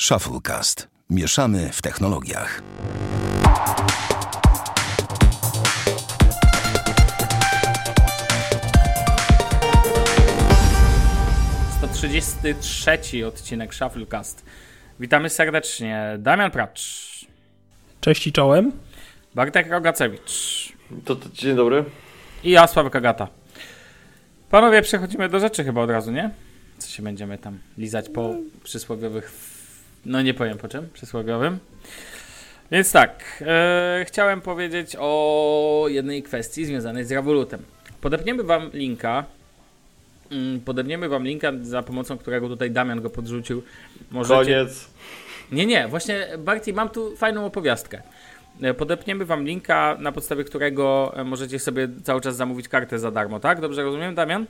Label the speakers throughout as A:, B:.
A: Shufflecast. Mieszamy w technologiach.
B: To 33 odcinek Shufflecast. Witamy serdecznie. Damian Pracz,
C: Cześć i czołem.
B: Bartek Rogacewicz
D: To, to dzień dobry.
B: i ja, Sławek Agata. Panowie, przechodzimy do rzeczy chyba od razu, nie? Co się będziemy tam lizać po przysłowiowych... No nie powiem po czym, przysłowiowym. Więc tak, e, chciałem powiedzieć o jednej kwestii związanej z Revolutem. Podepniemy wam linka. Mm, Podepniemy wam linka, za pomocą którego tutaj Damian go podrzucił. Możecie,
D: Koniec.
B: Nie, nie, właśnie Barty, mam tu fajną opowiastkę. E, Podepniemy wam linka, na podstawie którego e, możecie sobie cały czas zamówić kartę za darmo, tak? Dobrze rozumiem, Damian?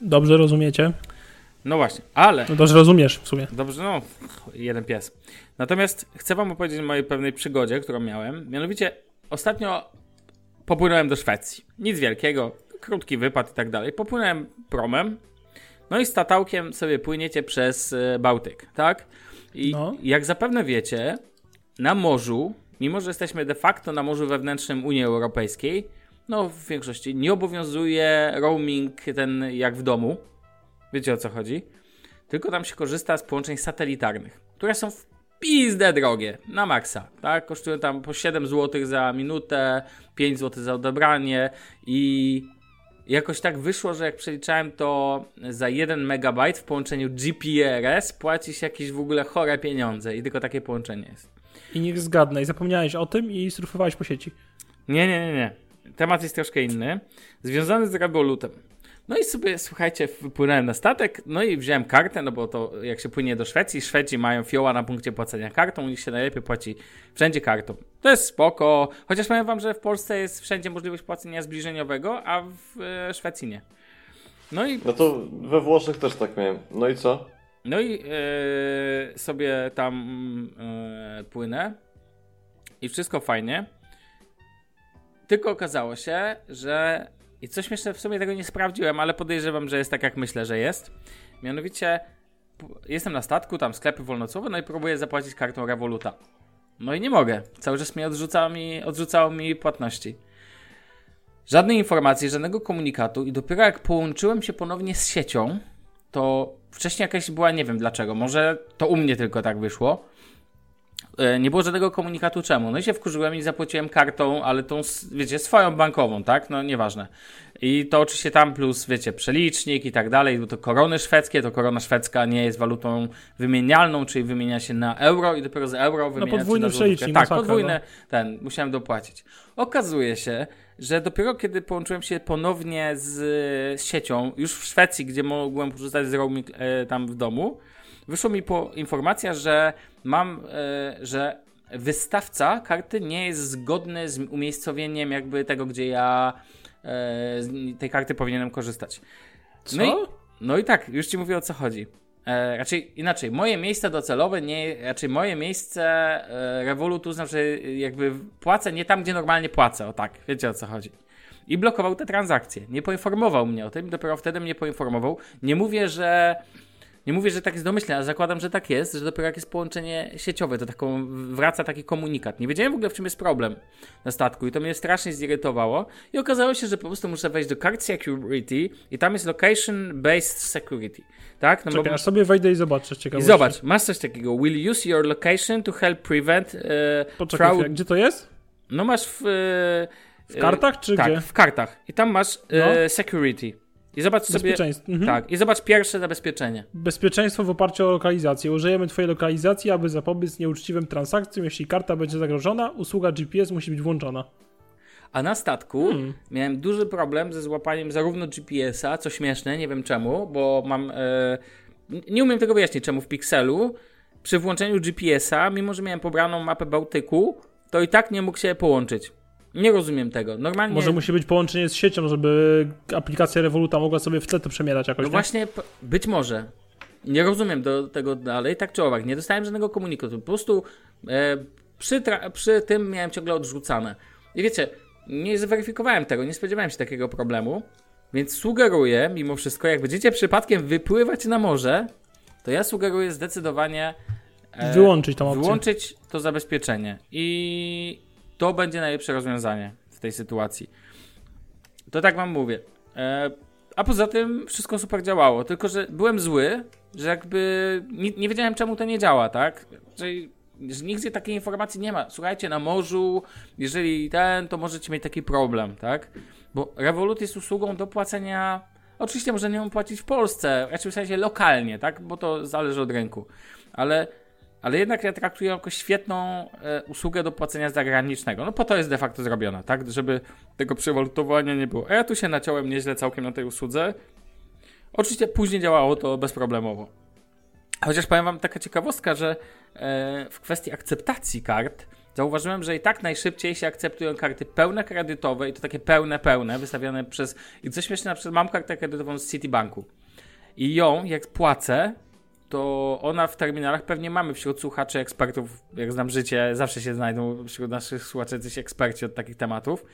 C: Dobrze rozumiecie?
B: No właśnie, ale...
C: No dobrze rozumiesz w sumie.
B: Dobrze, no, jeden pies. Natomiast chcę wam opowiedzieć o mojej pewnej przygodzie, którą miałem. Mianowicie, ostatnio popłynąłem do Szwecji. Nic wielkiego, krótki wypad i tak dalej. Popłynąłem promem, no i statałkiem sobie płyniecie przez e, Bałtyk, tak? I
C: No.
B: jak zapewne wiecie, na morzu, mimo że jesteśmy de facto na morzu wewnętrznym Unii Europejskiej, no w większości nie obowiązuje roaming ten jak w domu. Wiecie o co chodzi? Tylko tam się korzysta z połączeń satelitarnych, które są w pizdę drogie, na maksa, tak? Kosztują tam po 7 zł za minutę, 5 zł za odebranie i jakoś tak wyszło, że jak przeliczałem to za 1 megabajt w połączeniu GPRS płaci się jakieś w ogóle chore pieniądze i tylko takie połączenie jest.
C: I niech zgadnę. I zapomniałeś o tym i surfowałeś po sieci.
B: Nie, nie, nie, nie. Temat jest troszkę inny, związany z Revolutem. No i sobie, słuchajcie, wypłynąłem na statek, no i wziąłem kartę, no bo to jak się płynie do Szwecji, Szwedzi mają fioła na punkcie płacenia kartą, u nich się najlepiej płaci wszędzie kartą. To jest spoko, chociaż powiem wam, że w Polsce jest wszędzie możliwość płacenia zbliżeniowego, a w e, Szwecji nie. No i
D: No to we Włoszech też tak miałem. No i co?
B: No i e, sobie tam e, płynę i wszystko fajnie. Tylko okazało się, że i coś śmieszne, w sumie tego nie sprawdziłem, ale podejrzewam, że jest tak jak myślę, że jest. Mianowicie jestem na statku, tam sklepy wolnocłowe, no i próbuję zapłacić kartą Revoluta. No i nie mogę. Cały czas mnie odrzucało mi, odrzucało mi płatności. Żadnej informacji, żadnego komunikatu i dopiero jak połączyłem się ponownie z siecią, to wcześniej jakaś była, nie wiem dlaczego, może to u mnie tylko tak wyszło. E, Nie było żadnego komunikatu czemu. No i się wkurzyłem i zapłaciłem kartą, ale tą, wiecie, swoją bankową, tak? No nieważne. I to oczywiście tam plus, wiecie, przelicznik i tak dalej, bo to korony szwedzkie, to korona szwedzka nie jest walutą wymienialną, czyli wymienia się na euro i dopiero z euro wymienia się
C: podwójny
B: na złotówkę.
C: przelicznik,
B: Tak,
C: masakra,
B: podwójne, ten, musiałem dopłacić. Okazuje się, że dopiero kiedy połączyłem się ponownie z, z siecią, już w Szwecji, gdzie mogłem korzystać z roaming e, tam w domu, wyszło mi po informacja, że mam, e, że wystawca karty nie jest zgodny z umiejscowieniem jakby tego, gdzie ja e, z tej karty powinienem korzystać.
C: Co?
B: No i, no i tak, już ci mówię o co chodzi. E, raczej inaczej, moje miejsce docelowe, nie, raczej moje miejsce e, Revolutu, znaczy jakby płacę nie tam, gdzie normalnie płacę, o tak, wiecie o co chodzi. I blokował te transakcje. Nie poinformował mnie o tym, dopiero wtedy mnie poinformował. Nie mówię, że. Nie mówię, że tak jest domyślnie, ale zakładam, że tak jest, że dopiero jak jest połączenie sieciowe, to taką wraca taki komunikat. Nie wiedziałem w ogóle, w czym jest problem na statku i to mnie strasznie zirytowało. I okazało się, że po prostu muszę wejść do Card Security i tam jest Location Based Security. Tak? No bo-
C: Czekaj, aż sobie wejdę i zobaczę.
B: I
C: Ciekawe.
B: zobacz, masz coś takiego. Will use your location to help prevent e,
C: Poczekaj,
B: fraud.
C: chwilę, gdzie to jest?
B: No masz w... E,
C: W kartach czy
B: tak,
C: gdzie?
B: w kartach. I tam masz e,
C: No.
B: security. I zobacz sobie...
C: Mhm.
B: Tak, i zobacz pierwsze zabezpieczenie.
C: Bezpieczeństwo w oparciu o lokalizację. Użyjemy Twojej lokalizacji, aby zapobiec nieuczciwym transakcjom. Jeśli karta będzie zagrożona, usługa GPS musi być włączona.
B: A na statku
C: Hmm.
B: miałem duży problem ze złapaniem zarówno GPS-a, co śmieszne, nie wiem czemu, bo mam. N- nie umiem tego wyjaśnić, czemu w Pixelu przy włączeniu GPS-a, mimo że miałem pobraną mapę Bałtyku, to i tak nie mógł się połączyć. Nie rozumiem tego. Normalnie.
C: Może musi być połączenie z siecią, żeby aplikacja Revoluta mogła sobie w tle to przemierać jakoś.
B: No
C: nie?
B: właśnie, być może. Nie rozumiem do tego dalej, tak czy owak. Nie dostałem żadnego komunikatu. Po prostu e, przy, przy tym miałem ciągle odrzucane. I wiecie, nie zweryfikowałem tego, nie spodziewałem się takiego problemu, więc sugeruję, mimo wszystko, jak będziecie przypadkiem wypływać na morze, to ja sugeruję zdecydowanie e,
C: Wyłączyć tą opcję.
B: Wyłączyć to zabezpieczenie. I to będzie najlepsze rozwiązanie w tej sytuacji. To tak wam mówię. E, a poza tym wszystko super działało, tylko że byłem zły, że jakby nie, nie wiedziałem czemu to nie działa, tak? Czyli że nigdzie takiej informacji nie ma. Słuchajcie, na morzu, jeżeli ten, to możecie mieć taki problem, tak? Bo Revolut jest usługą do płacenia. Oczywiście można nią płacić w Polsce, raczej w sensie lokalnie, tak? Bo to zależy od rynku. Ale, ale jednak ja traktuję jako świetną e, usługę do płacenia zagranicznego. No po to jest de facto zrobiona, tak? Żeby tego przewalutowania nie było. A ja tu się naciąłem nieźle całkiem na tej usłudze. Oczywiście później działało to bezproblemowo. Chociaż powiem wam taka ciekawostka, że e, w kwestii akceptacji kart zauważyłem, że i tak najszybciej się akceptują karty pełne kredytowe i to takie pełne, pełne, wystawiane przez... I co śmieszne, na przykład mam kartę kredytową z Citibanku i ją, jak płacę, to ona w terminalach pewnie mamy wśród słuchaczy, ekspertów, jak znam życie, zawsze się znajdą wśród naszych słuchaczy jacyś eksperci od takich tematów.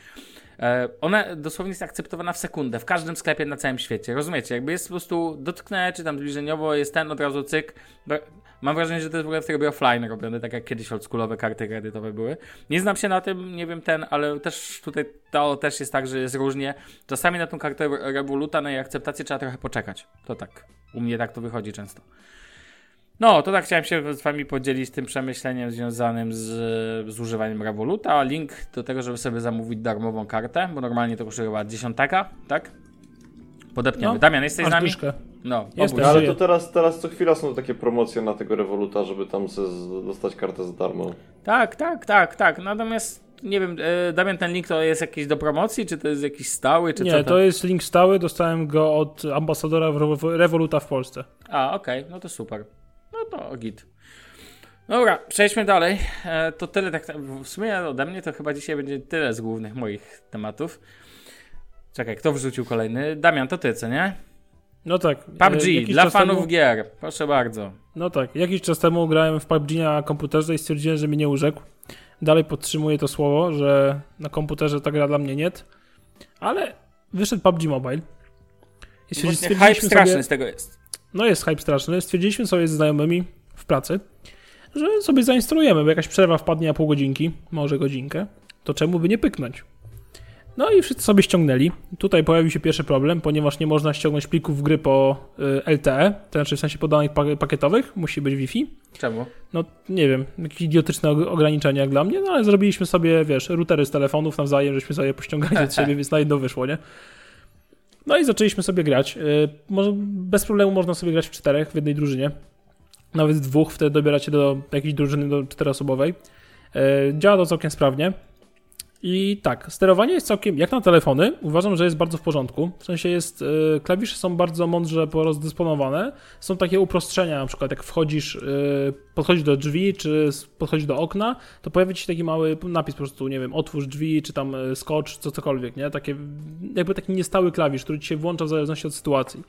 B: E, ona dosłownie jest akceptowana w sekundę, w każdym sklepie na całym świecie. Rozumiecie? Jakby jest po prostu dotknę, czy tam zbliżeniowo jest ten, od razu cyk. Mam wrażenie, że to jest w ogóle w trybie offline robione, tak jak kiedyś oldschoolowe karty kredytowe były. Nie znam się na tym, nie wiem ten, ale też tutaj to też jest tak, że jest różnie. Czasami na tą kartę Revoluta, na jej akceptację trzeba trochę poczekać. To tak. U mnie tak to wychodzi często. No, to tak chciałem się z Wami podzielić tym przemyśleniem związanym z, z używaniem Revoluta. Link do tego, żeby sobie zamówić darmową kartę, bo normalnie to kosztuje chyba dziesiątaka, tak? Podepniemy.
C: No,
B: Damian, jesteś z nami?
C: Dyszkę.
B: No,
C: Jestem.
D: No, ale to teraz, teraz co chwila są takie promocje na tego Revoluta, żeby tam dostać kartę za darmo.
B: Tak, tak, tak, tak. Natomiast nie wiem, e, Damian, ten link to jest jakiś do promocji, czy to jest jakiś stały, czy co
C: Nie, to jest link stały, dostałem go od ambasadora Revo- Revoluta w Polsce.
B: A, okej, no to super. No to git. Dobra, przejdźmy dalej. E, to tyle, tak w sumie ode mnie to chyba dzisiaj będzie tyle z głównych moich tematów. Czekaj, kto wrzucił kolejny? Damian, to ty, co nie?
C: No tak. e,
B: PUBG,
C: jakiś
B: dla fanów
C: Temu,
B: gier. Proszę bardzo.
C: no tak, jakiś czas temu grałem w PUBG na komputerze i stwierdziłem, że mnie nie urzekł. Dalej podtrzymuję to słowo, że na komputerze ta gra dla mnie nie. Ale wyszedł PUBG Mobile. I
B: Właśnie hype straszny
C: sobie-
B: z tego jest.
C: No jest hype straszny. Stwierdziliśmy sobie ze znajomymi w pracy, że sobie zainstalujemy, bo jakaś przerwa wpadnie na pół godzinki, może godzinkę, to czemu by nie pyknąć? No i wszyscy sobie ściągnęli. Tutaj pojawił się pierwszy problem, ponieważ nie można ściągnąć plików gry po y, LTE, to znaczy w sensie podanych pa- pakietowych, musi być Wi-Fi.
B: Czemu?
C: No nie wiem, jakieś idiotyczne og- ograniczenia jak dla mnie, no ale zrobiliśmy sobie, wiesz, routery z telefonów nawzajem, żeśmy sobie pościągali od siebie, więc na jedno wyszło, nie? No i zaczęliśmy sobie grać. Y, bez problemu można sobie grać w czterech w jednej drużynie. Nawet w dwóch, wtedy dobieracie do jakiejś drużyny do czteroosobowej. Y, Działa to całkiem sprawnie. I tak, sterowanie jest całkiem, jak na telefony, uważam, że jest bardzo w porządku. W sensie jest, y, klawisze są bardzo mądrze porozdysponowane. Są takie uproszczenia, na przykład jak wchodzisz, y, podchodzisz do drzwi, czy podchodzisz do okna, to pojawia ci się taki mały napis po prostu, nie wiem, otwórz drzwi, czy tam y, skocz, co cokolwiek, nie? Takie, jakby taki niestały klawisz, który ci się włącza w zależności od sytuacji.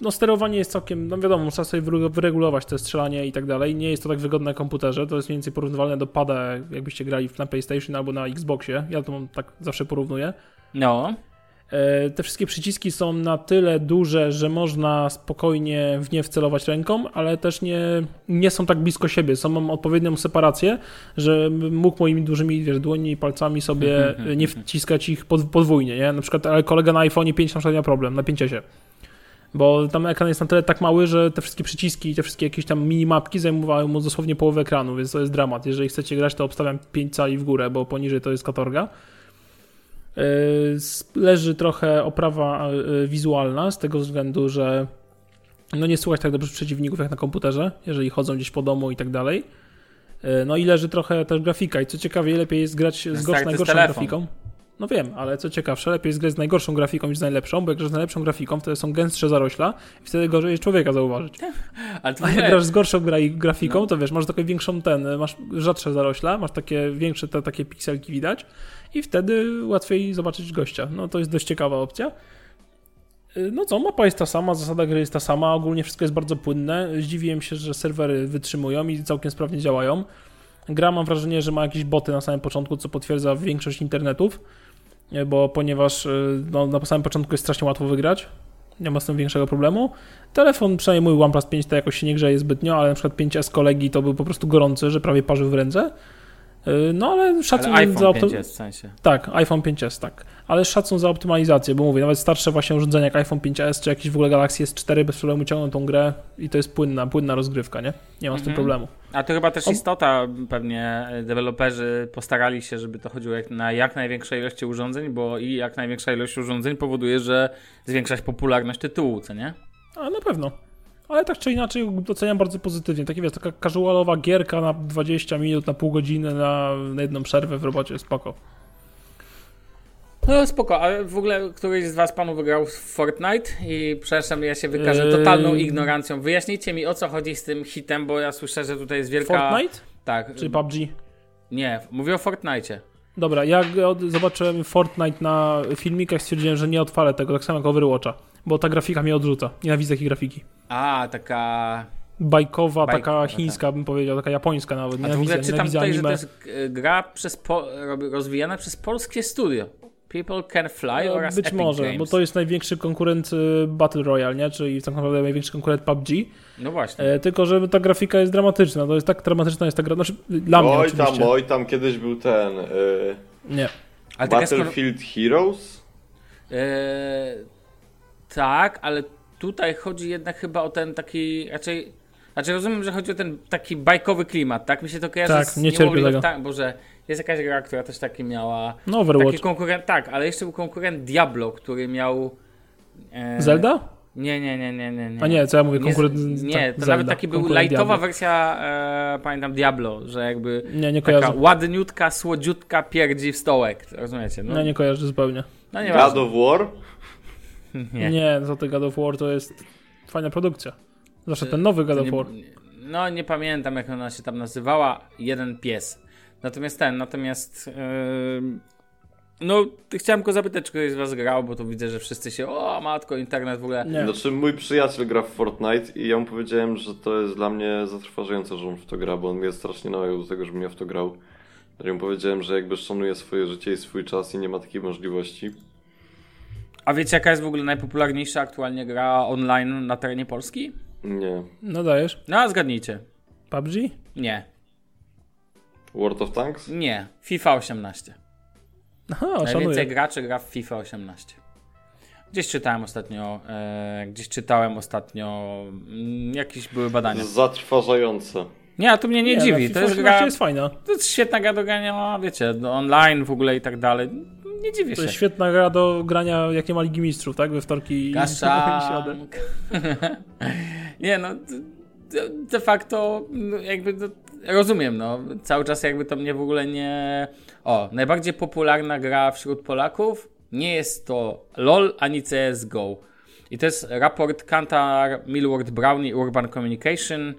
C: No sterowanie jest całkiem, no wiadomo, można sobie wyre- wyregulować te strzelanie i tak dalej. Nie jest to tak wygodne na komputerze, to jest mniej więcej porównywalne do pada, jakbyście grali na PlayStation albo na Xboxie. Ja to tak zawsze porównuję.
B: No.
C: E, Te wszystkie przyciski są na tyle duże, że można spokojnie w nie wcelować ręką, ale też nie, nie są tak blisko siebie. Są mam odpowiednią separację, że mógł moimi dużymi wiesz, dłońmi i palcami sobie e, nie wciskać ich pod, podwójnie. Nie? Na przykład ale kolega na iPhone 5 na przykład miał problem, napięcie się. Bo tam ekran jest na tyle tak mały, że te wszystkie przyciski i te wszystkie jakieś tam minimapki zajmowały mu dosłownie połowę ekranu, więc to jest dramat. Jeżeli chcecie grać, to obstawiam 5 cali w górę, bo poniżej to jest katorga. S- leży trochę oprawa yy, wizualna z tego względu, że no nie słuchać tak dobrze przeciwników jak na komputerze, jeżeli chodzą gdzieś po domu i tak dalej. Yy, No i leży trochę też grafika i co ciekawie lepiej jest grać z
B: start
C: gorszą, najgorszą grafiką. No wiem, ale co ciekawsze, lepiej jest grać z najgorszą grafiką niż z najlepszą, bo jak grasz z najlepszą grafiką, wtedy są gęstsze zarośla i wtedy gorzej jest człowieka zauważyć.
B: Ale to
C: A jak grasz z gorszą gra grafiką,
B: No.
C: to wiesz, masz taką większą ten, masz rzadsze zarośla, masz takie większe te takie pikselki widać i wtedy łatwiej zobaczyć gościa. No to jest dość ciekawa opcja. Y, No co, mapa jest ta sama, zasada gry jest ta sama, ogólnie wszystko jest bardzo płynne. Zdziwiłem się, że serwery wytrzymują i całkiem sprawnie działają. Gra mam wrażenie, że ma jakieś boty na samym początku, co potwierdza większość internetów, bo ponieważ y, no, na samym początku jest strasznie łatwo wygrać. nie ma z tym większego problemu. Telefon, przynajmniej mój OnePlus 5 to jakoś się nie grzeje zbytnio, ale na przykład 5S kolegi to był po prostu gorący, że prawie parzył w ręce. Yy, No ale szacun
B: Ale
C: za
B: iPhone
C: optym...
B: 5 jest w sensie.
C: Tak, iPhone 5S, tak. Ale szacun za optymalizację, bo mówię, nawet starsze właśnie urządzenia jak iPhone 5S czy jakiś w ogóle Galaxy S4 bez problemu ciągną tą grę i to jest płynna, płynna rozgrywka, nie? Nie ma z tym
B: Mhm.
C: problemu.
B: A to chyba też istota, pewnie deweloperzy postarali się, żeby to chodziło jak na jak największej ilości urządzeń, bo i jak największa ilość urządzeń powoduje, że zwiększa się popularność tytułu, co nie?
C: A na pewno. Ale tak czy inaczej doceniam bardzo pozytywnie. Taki wiesz, taka casualowa gierka na 20 minut, na pół godziny, na, na jedną przerwę w robocie, spoko.
B: No spoko, ale w ogóle któryś z was panu wygrał w Fortnite i przepraszam, ja się wykażę
C: Eee.
B: totalną ignorancją. Wyjaśnijcie mi o co chodzi z tym hitem, bo ja słyszę, że tutaj jest wielka...
C: Fortnite
B: Tak.
C: czy PUBG?
B: Nie, mówię o Fortnite.
C: Dobra, ja zobaczyłem Fortnite na filmikach, stwierdziłem, że nie odpalę tego, tak samo jak Overwatcha, bo ta grafika mnie odrzuca. Nienawidzę takiej grafiki.
B: A, taka...
C: Bajkowa,
B: Bajkowa,
C: taka chińska bym powiedział, taka japońska nawet.
B: A to w ogóle
C: Nienawidzę,
B: czytam
C: nienawidzę
B: tutaj, że to
C: anime.
B: jest e, gra przez po... rozwijana przez polskie studio. People Can Fly
C: No,
B: oraz
C: Być
B: Epic
C: może,
B: Games.
C: bo to jest największy konkurent y, Battle Royale, nie? Czyli tak naprawdę największy konkurent PUBG.
B: No właśnie.
C: E, tylko, że ta grafika jest dramatyczna. To jest tak dramatyczna jest ta gra. Znaczy, dla mnie
D: Oj
C: oczywiście.
D: tam, oj tam kiedyś był ten. Y,
C: Nie.
B: Ale
D: Battlefield Heroes?
B: E, tak, ale tutaj chodzi jednak chyba o ten taki raczej. Znaczy rozumiem, że chodzi o ten taki bajkowy klimat, tak? Mi się to kojarzy
C: Tak,
B: z
C: nie cierpię tego.
B: of Time, bo że jest jakaś gra, która też taki miała.
C: No Overwatch.
B: Taki konkurent, tak, ale jeszcze był konkurent Diablo, który miał. E,
C: Zelda?
B: Nie, nie, nie, nie, nie, nie.
C: A nie, co ja mówię,
B: Nie,
C: konkurent
B: Nie,
C: tak,
B: to
C: Zelda,
B: nawet taki był
C: konkurent
B: lightowa
C: Diablo.
B: wersja, e, pamiętam, Diablo, że jakby
C: Nie, nie
B: taka
C: kojarzę.
B: ładniutka, słodziutka pierdzi w stołek, rozumiecie? No,
C: No nie kojarzę zupełnie.
B: no nie
D: God of War?
B: nie.
C: Nie, za to God of War to jest fajna produkcja.
B: To-
C: ten nowy God of War.
B: No, nie pamiętam, jak ona się tam nazywała. Jeden pies. Natomiast ten, natomiast. Yy, no, chciałem go zapytać, czy ktoś z Was grał, bo tu widzę, że wszyscy się. O, matko, internet w ogóle.
C: Nie.
D: Znaczy mój przyjaciel gra w Fortnite i ja mu powiedziałem, że to jest dla mnie zatrważające, że on w to gra, bo on mnie strasznie namawiał do tego, żebym ja w to grał. Ja mu powiedziałem, że jakby szanuje swoje życie i swój czas i nie ma takiej możliwości.
B: A wiecie, jaka jest w ogóle najpopularniejsza aktualnie gra online na terenie Polski?
D: Nie.
C: No dajesz.
B: No, a zgadnijcie.
C: PUBG?
B: Nie,
D: World of Tanks?
B: nie. FIFA 18.
C: Aha,
B: Najwięcej
C: szanuję.
B: graczy gra w FIFA 18. Gdzieś czytałem ostatnio, e, gdzieś czytałem ostatnio, mm, jakieś były badania.
D: Zatrważające.
B: Nie, a to mnie nie,
C: no,
B: dziwi. To jest
C: 18
B: gra,
C: jest fajna.
B: To jest świetna gra do grania, wiecie, online w ogóle i tak dalej. Nie dziwię
C: To
B: się.
C: jest świetna gra do grania, jak nie ma Ligi Mistrzów, tak? We wtorki i i środę.
B: Kaszank. nie no, de, de facto no, jakby no, rozumiem, no. Cały czas jakby to mnie w ogóle nie... O, najbardziej popularna gra wśród Polaków nie jest to LOL ani CSGO. I to jest raport Kantar, Millward Brown i Urban Communication,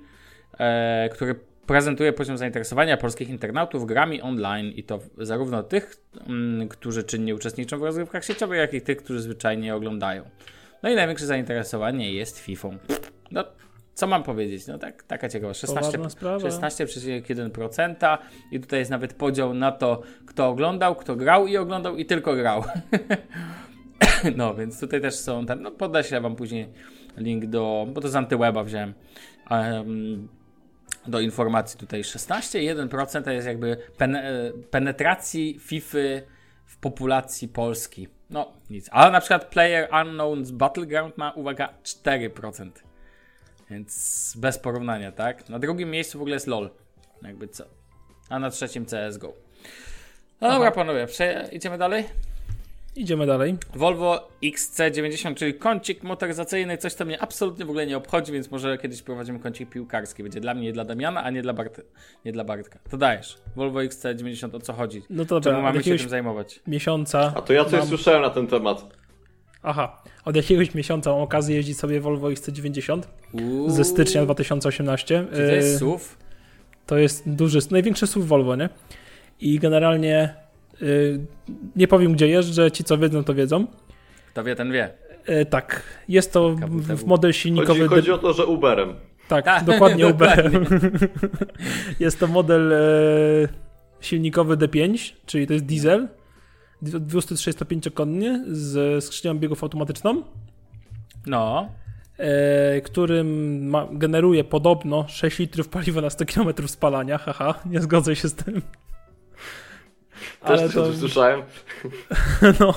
B: e, który prezentuje poziom zainteresowania polskich internautów grami online i to zarówno tych, mm, którzy czynnie uczestniczą w rozgrywkach sieciowych, jak i tych, którzy zwyczajnie oglądają. No i największe zainteresowanie jest FIFA. No, co mam powiedzieć? No tak, taka ciekawa. 16,
C: Poważna sprawa.
B: 16,1% i tutaj jest nawet podział na to, kto oglądał, kto grał i oglądał i tylko grał. no, więc tutaj też są ten, no podeślę wam później link do, bo to z antyweba wziąłem, em, do informacji tutaj 16,1% to jest jakby pene, e, penetracji FIFA w populacji Polski. No, nic. Ale na przykład Player Unknown's Battleground ma, uwaga, 4%. Więc bez porównania, tak? Na drugim miejscu w ogóle jest LOL. Jakby co? A na trzecim CSGO. No dobra, panowie, prze... idziemy dalej?
C: Idziemy dalej.
B: Volvo XC90, czyli kącik motoryzacyjny, coś co mnie absolutnie w ogóle nie obchodzi, więc może kiedyś prowadzimy kącik piłkarski. Będzie dla mnie i dla Damiana, a nie dla, Bart... nie dla Bartka. To dajesz. Volvo XC90, o co chodzi?
C: No to dobra,
B: Czemu mamy się tym zajmować?
C: miesiąca...
D: A to ja coś
C: mam...
D: słyszałem na ten temat.
C: Aha, od jakiegoś miesiąca mam okazję jeździć sobie Volvo XC90
B: Uuu,
C: ze stycznia 2018.
B: Czy to jest
C: E,
B: SUV?
C: To jest duży, największy SUV Volvo, nie? I generalnie y, nie powiem gdzie jeżdżę, ci co wiedzą to wiedzą.
B: Kto wie, ten wie.
C: E, tak, jest to w, model silnikowy.
D: Chodzi, chodzi o to, że Uberem.
C: Tak,
B: Tak,
C: dokładnie Uber.
B: dokładnie.
C: jest to model e, silnikowy D5, czyli to jest diesel. 235-konny z skrzynią biegów automatyczną.
B: No.
C: e, którym ma, generuje podobno 6 litrów paliwa na 100 km spalania. Haha, nie zgodzę się z tym.
D: Też
C: Ale
D: to słyszałem.
C: no.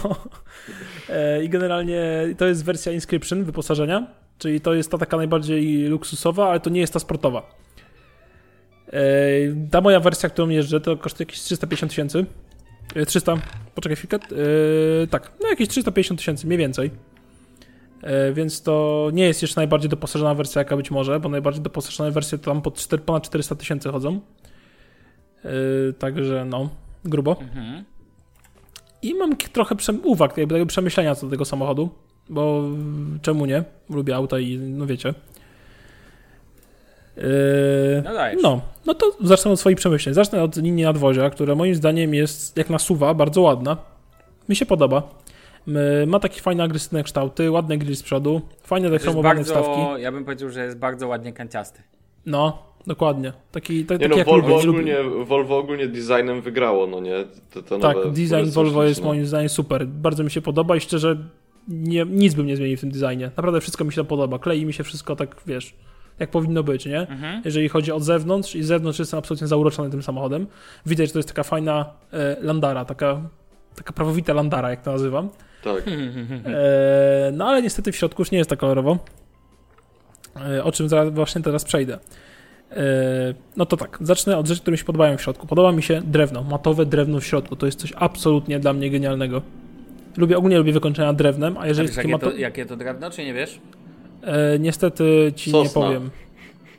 C: E, I generalnie to jest wersja Inscription wyposażenia, czyli to jest ta taka najbardziej luksusowa, ale to nie jest ta sportowa. E, Ta moja wersja, którą jeżdżę, to kosztuje jakieś 350 tysięcy. E, 300, poczekaj chwilkę. E, tak, no jakieś 350 tysięcy, mniej więcej. E, Więc to nie jest jeszcze najbardziej doposażona wersja, jaka być może, bo najbardziej doposażone wersje to tam pod 4, ponad 400 tysięcy chodzą. E, Także no, grubo.
B: Mhm.
C: I mam trochę uwag, jakby tego przemyślenia co do tego samochodu, bo czemu nie? Lubię auta i no wiecie. Yy,
B: No
C: no, no to zacznę od swoich przemyśleń. Zacznę od linii nadwozia, która moim zdaniem jest jak na suwa, bardzo ładna. Mi się podoba. M- Ma takie fajne, agresywne kształty, ładny grill z przodu, fajne dechromowane wstawki.
B: ja bym powiedział, że jest bardzo ładnie kanciasty.
C: No, dokładnie. Taki, tak,
D: Nie
C: taki
D: no,
C: jak
D: Volvo
C: lubię. nie lubię-
D: ogólnie, Volvo ogólnie designem wygrało, no nie? To, to
C: Tak,
D: nowe
C: design Volvo jest moim zdaniem super. Bardzo mi się podoba i szczerze nie, nic bym nie zmienił w tym designie. Naprawdę wszystko mi się to podoba. Klei mi się wszystko tak, wiesz, jak powinno być, nie?
B: Mhm.
C: Jeżeli chodzi o zewnątrz i z zewnątrz jestem absolutnie zauroczony tym samochodem. Widać, że to jest taka fajna e, landara, taka, taka prawowita landara, jak to nazywam.
D: Tak.
C: E, no ale niestety w środku już nie jest tak kolorowo. E, o czym zaraz, właśnie teraz przejdę. E, no to tak, zacznę od rzeczy, które mi się podobają w środku. Podoba mi się drewno, matowe drewno w środku. To jest coś absolutnie dla mnie genialnego. Lubię, ogólnie lubię wykończenia drewnem, a
B: A
C: jeżeli
B: wiesz,
C: jest takie
B: jakie,
C: mato...
B: to, jakie to drewno, czy nie wiesz?
C: e, Niestety ci nie
D: Sosna.
C: powiem.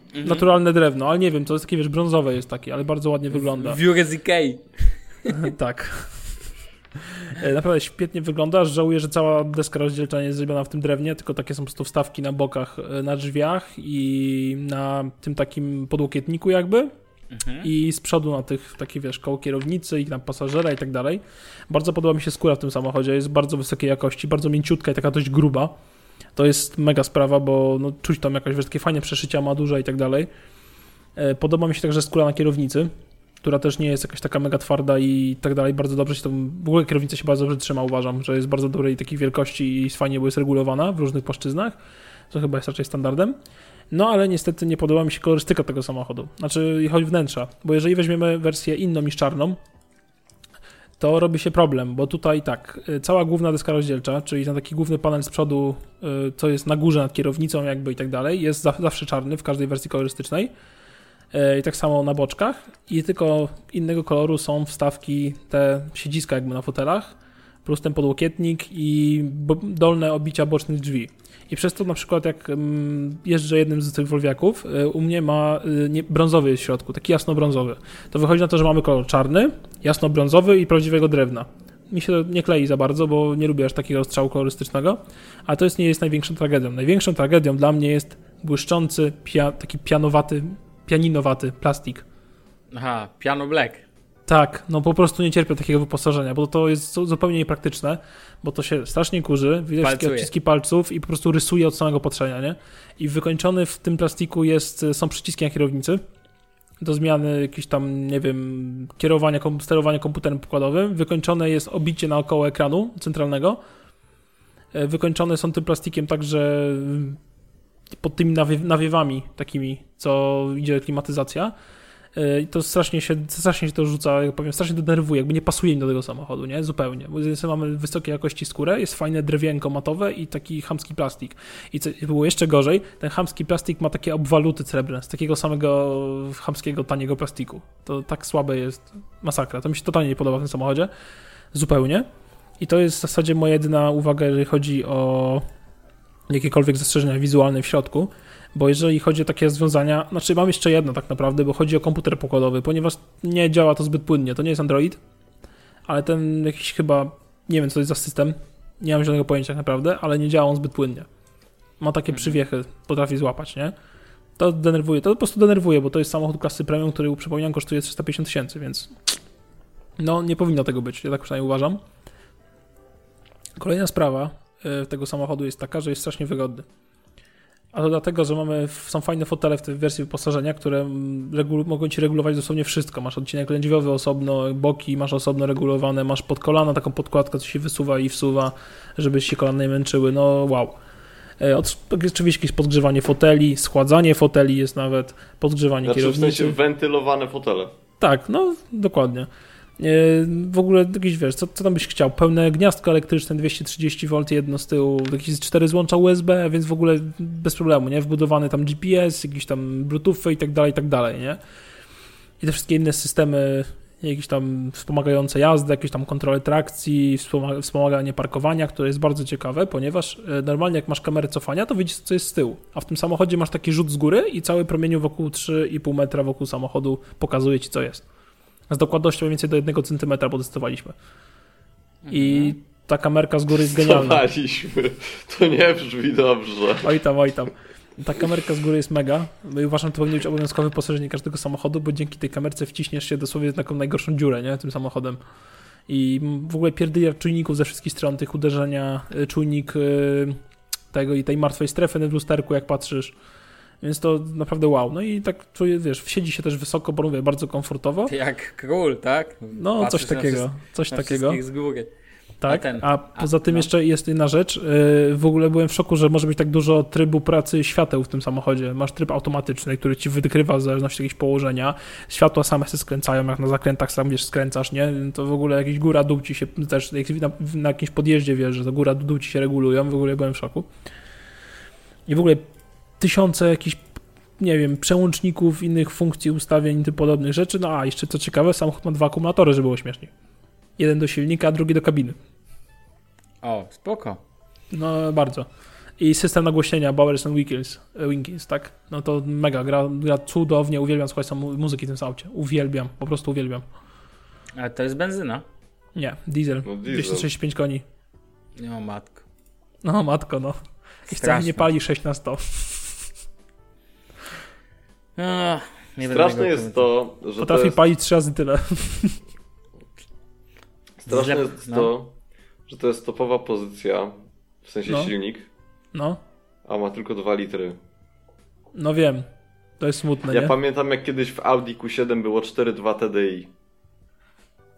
B: Mhm.
C: Naturalne drewno, ale nie wiem, to jest takie, wiesz, brązowe jest takie, ale bardzo ładnie wygląda.
B: View z Ikei.
C: tak. E, Naprawdę świetnie wygląda. Żałuję, że cała deska rozdzielcza nie jest zrobiona w tym drewnie, tylko takie są po prostu wstawki na bokach, e, na drzwiach i na tym takim podłokietniku jakby
B: Mhm.
C: i z przodu na tych, takie wiesz, koło kierownicy i na pasażera i tak dalej. Bardzo podoba mi się skóra w tym samochodzie, jest bardzo wysokiej jakości, bardzo mięciutka i taka dość gruba. To jest mega sprawa, bo no, czuć tam jakoś, wiesz, takie fajne przeszycia ma duża i tak dalej. E, Podoba mi się także skóra na kierownicy, która też nie jest jakaś taka mega twarda i tak dalej. Bardzo dobrze się to, w ogóle kierownica się bardzo dobrze trzyma, uważam, że jest bardzo dobrej takiej wielkości i fajnie, bo jest regulowana w różnych płaszczyznach, co chyba jest raczej standardem. No ale niestety nie podoba mi się kolorystyka tego samochodu, znaczy chodzi wnętrza, bo jeżeli weźmiemy wersję inną niż czarną, to robi się problem, bo tutaj tak, y, cała główna deska rozdzielcza, czyli ten taki główny panel z przodu, y, co jest na górze nad kierownicą jakby i tak dalej, jest za- zawsze czarny w każdej wersji kolorystycznej. Y, I tak samo na boczkach. I tylko innego koloru są wstawki, te siedziska jakby na fotelach, plus ten podłokietnik i dolne obicia bocznych drzwi. I przez to na przykład jak mm, jeżdżę jednym z tych Volviaków, y, u mnie ma y, nie, brązowy jest w środku, taki jasno-brązowy. To wychodzi na to, że mamy kolor czarny, jasno-brązowy i prawdziwego drewna. Mi się to nie klei za bardzo, bo nie lubię aż takiego strzału kolorystycznego, ale to jest, nie jest największą tragedią. Największą tragedią dla mnie jest błyszczący, pia, taki pianowaty, pianinowaty plastik.
B: Aha, Piano Black.
C: Tak, no po prostu nie cierpię takiego wyposażenia, bo to jest zu- zupełnie niepraktyczne, bo to się strasznie kurzy, widać takie
B: Palcuje.
C: odciski palców i po prostu rysuje od samego patrzenia, nie? I wykończony w tym plastiku jest, są przyciski na kierownicy do zmiany jakiś tam, nie wiem, kierowania, sterowania komputerem pokładowym. Wykończone jest obicie naokoło ekranu centralnego. E, Wykończone są tym plastikiem także pod tymi nawie- nawiewami takimi, co idzie klimatyzacja. E, I to strasznie się, strasznie się to rzuca, jak powiem, strasznie denerwuje, jakby nie pasuje mi do tego samochodu, nie? Zupełnie. Bo z mamy wysokiej jakości skórę, jest fajne drewienko matowe i taki chamski plastik. I co było jeszcze gorzej, ten chamski plastik ma takie obwaluty srebrne, z takiego samego chamskiego, taniego plastiku. To tak słabe jest, masakra. To mi się totalnie nie podoba w tym samochodzie. Zupełnie. I to jest w zasadzie moja jedyna uwaga, jeżeli chodzi o jakiekolwiek zastrzeżenia wizualne w środku. Bo jeżeli chodzi o takie rozwiązania, znaczy mam jeszcze jedno tak naprawdę, bo chodzi o komputer pokładowy, ponieważ nie działa to zbyt płynnie. To nie jest Android, ale ten jakiś chyba, nie wiem co to jest za system, nie mam żadnego pojęcia tak naprawdę, ale nie działa on zbyt płynnie. Ma takie
B: Mhm.
C: przywiechy, potrafi złapać, nie? To denerwuje, to po prostu denerwuje, bo to jest samochód klasy premium, który przypominam kosztuje 350 tysięcy, więc no nie powinno tego być, ja tak przynajmniej uważam. Kolejna sprawa tego samochodu jest taka, że jest strasznie wygodny. A to dlatego, że mamy, są fajne fotele w tej wersji wyposażenia, które mogą ci regulować dosłownie wszystko. Masz odcinek lędźwiowy osobno, boki masz osobno regulowane, masz pod kolana taką podkładkę, co się wysuwa i wsuwa, żeby się kolana nie męczyły. No wow. E, oczywiście jakieś podgrzewanie foteli, schładzanie foteli jest nawet, podgrzewanie
D: Znaczy w
C: kierownicy.
D: sensie wentylowane fotele.
C: Tak, no dokładnie. E, W ogóle jakiś, wiesz, co, co tam byś chciał? Pełne gniazdko elektryczne, 230V, jedno z tyłu, jakieś cztery złącza USB, więc w ogóle bez problemu, nie? Wbudowany tam GPS, jakiś tam Bluetooth i tak dalej, i tak dalej, nie? I te wszystkie inne systemy, jakieś tam wspomagające jazdę, jakieś tam kontrolę trakcji, wspomaga- wspomaganie parkowania, które jest bardzo ciekawe, ponieważ e, normalnie jak masz kamerę cofania, to widzisz co jest z tyłu, a w tym samochodzie masz taki rzut z góry i cały promieniu wokół 3,5 metra wokół samochodu pokazuje ci co jest. Z dokładnością mniej więcej do 1 cm potestowaliśmy. I ta kamerka z góry jest genialna.
D: Cofaliśmy. To nie brzmi dobrze.
C: Oj tam, oj tam. Ta kamerka z góry jest mega. No i uważam, że to powinien być obowiązkowe wyposażenie każdego samochodu, bo dzięki tej kamerce wciśniesz się dosłownie w taką najgorszą dziurę, nie? Tym samochodem. I w ogóle pierdylia czujników ze wszystkich stron, tych uderzenia, y, czujnik y, tego i tej martwej strefy w lusterku, jak patrzysz. Więc to naprawdę wow. No i tak czuję, wiesz, wsiedzi się też wysoko, bo mówię, bardzo komfortowo.
B: Jak król, tak?
C: No,
B: Patrzysz
C: coś
B: na
C: takiego,
B: wszystko-
C: coś
B: na
C: takiego.
B: z góry.
C: Tak,
B: A ten-
C: a poza tym
B: no.
C: jeszcze jest inna rzecz. Yy, W ogóle byłem w szoku, że może być tak dużo trybu pracy świateł w tym samochodzie. Masz tryb automatyczny, który ci wykrywa w zależności od jakiegoś położenia. Światła same się skręcają, jak na zakrętach sam wiesz, skręcasz, nie? To w ogóle jakiś góra, dół ci się też, jak na, na jakimś podjeździe wiesz, że to góra, dół ci się regulują. W ogóle byłem w szoku. I w ogóle tysiące jakichś nie wiem, przełączników, innych funkcji, ustawień, tym podobnych rzeczy. No a jeszcze co ciekawe, samochód ma dwa akumulatory, żeby było śmieszniej. Jeden do silnika, a drugi do kabiny.
B: O, spoko.
C: No, bardzo. I system nagłośnienia Bowers and Winkles, e, Winkles, tak? No to mega, gra, gra cudownie, uwielbiam słuchać muzyki w tym aucie. Uwielbiam, po prostu uwielbiam.
B: Ale to jest benzyna.
C: Nie, diesel,
D: No, diesel.
C: 235 koni.
B: No matko.
C: No, matko, no. I wcale nie pali 6 na 100.
B: Nie będę
D: Straszne jest to, że to
C: Potrafi
D: jest,
C: palić 3 razy tyle.
D: straszne jest
B: no.
D: to, że to jest topowa pozycja, w sensie
C: No.
D: silnik,
C: No,
D: a ma tylko 2 litry.
C: no wiem. To jest smutne,
D: Ja
C: nie?
D: pamiętam jak kiedyś w Audi Q7 było 4.2 TDI.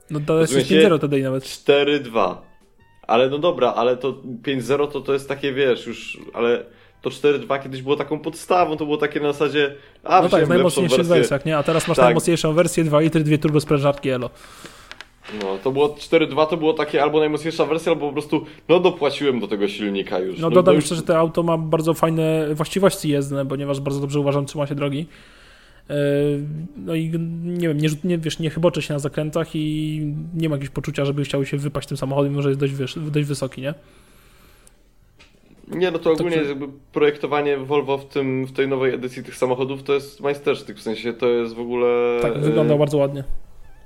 C: No to jest
D: Rozumiecie?
C: 5.0 TDI nawet.
D: 4.2. Ale no dobra, ale to 5.0 to, to jest takie, wiesz, już, ale to 4.2 kiedyś było taką podstawą, to było takie na zasadzie, a
C: No tak, w najmocniejszych wersjach, nie? A teraz masz
D: Tak.
C: najmocniejszą wersję 2 litry, dwie turbo sprężarki Elo.
D: No, to było 4.2 to było takie albo najmocniejsza wersja, albo po prostu, no dopłaciłem do tego silnika już.
C: No dodam
D: już-
C: jeszcze, że to auto ma bardzo fajne właściwości jezdne, ponieważ bardzo dobrze uważam, trzyma się drogi. Yy, No i nie wiem, nie, nie, wiesz, nie chybocze się na zakrętach i nie ma jakiegoś poczucia, żeby chciał się wypaść tym samochodem, mimo że jest dość, wiesz, dość wysoki, nie?
D: Nie, no to ogólnie
C: Także-
D: jakby projektowanie Volvo w, tym, w tej nowej edycji tych samochodów to jest majstersztyk, w sensie to jest w ogóle...
C: Tak,
D: e,
C: wygląda bardzo ładnie.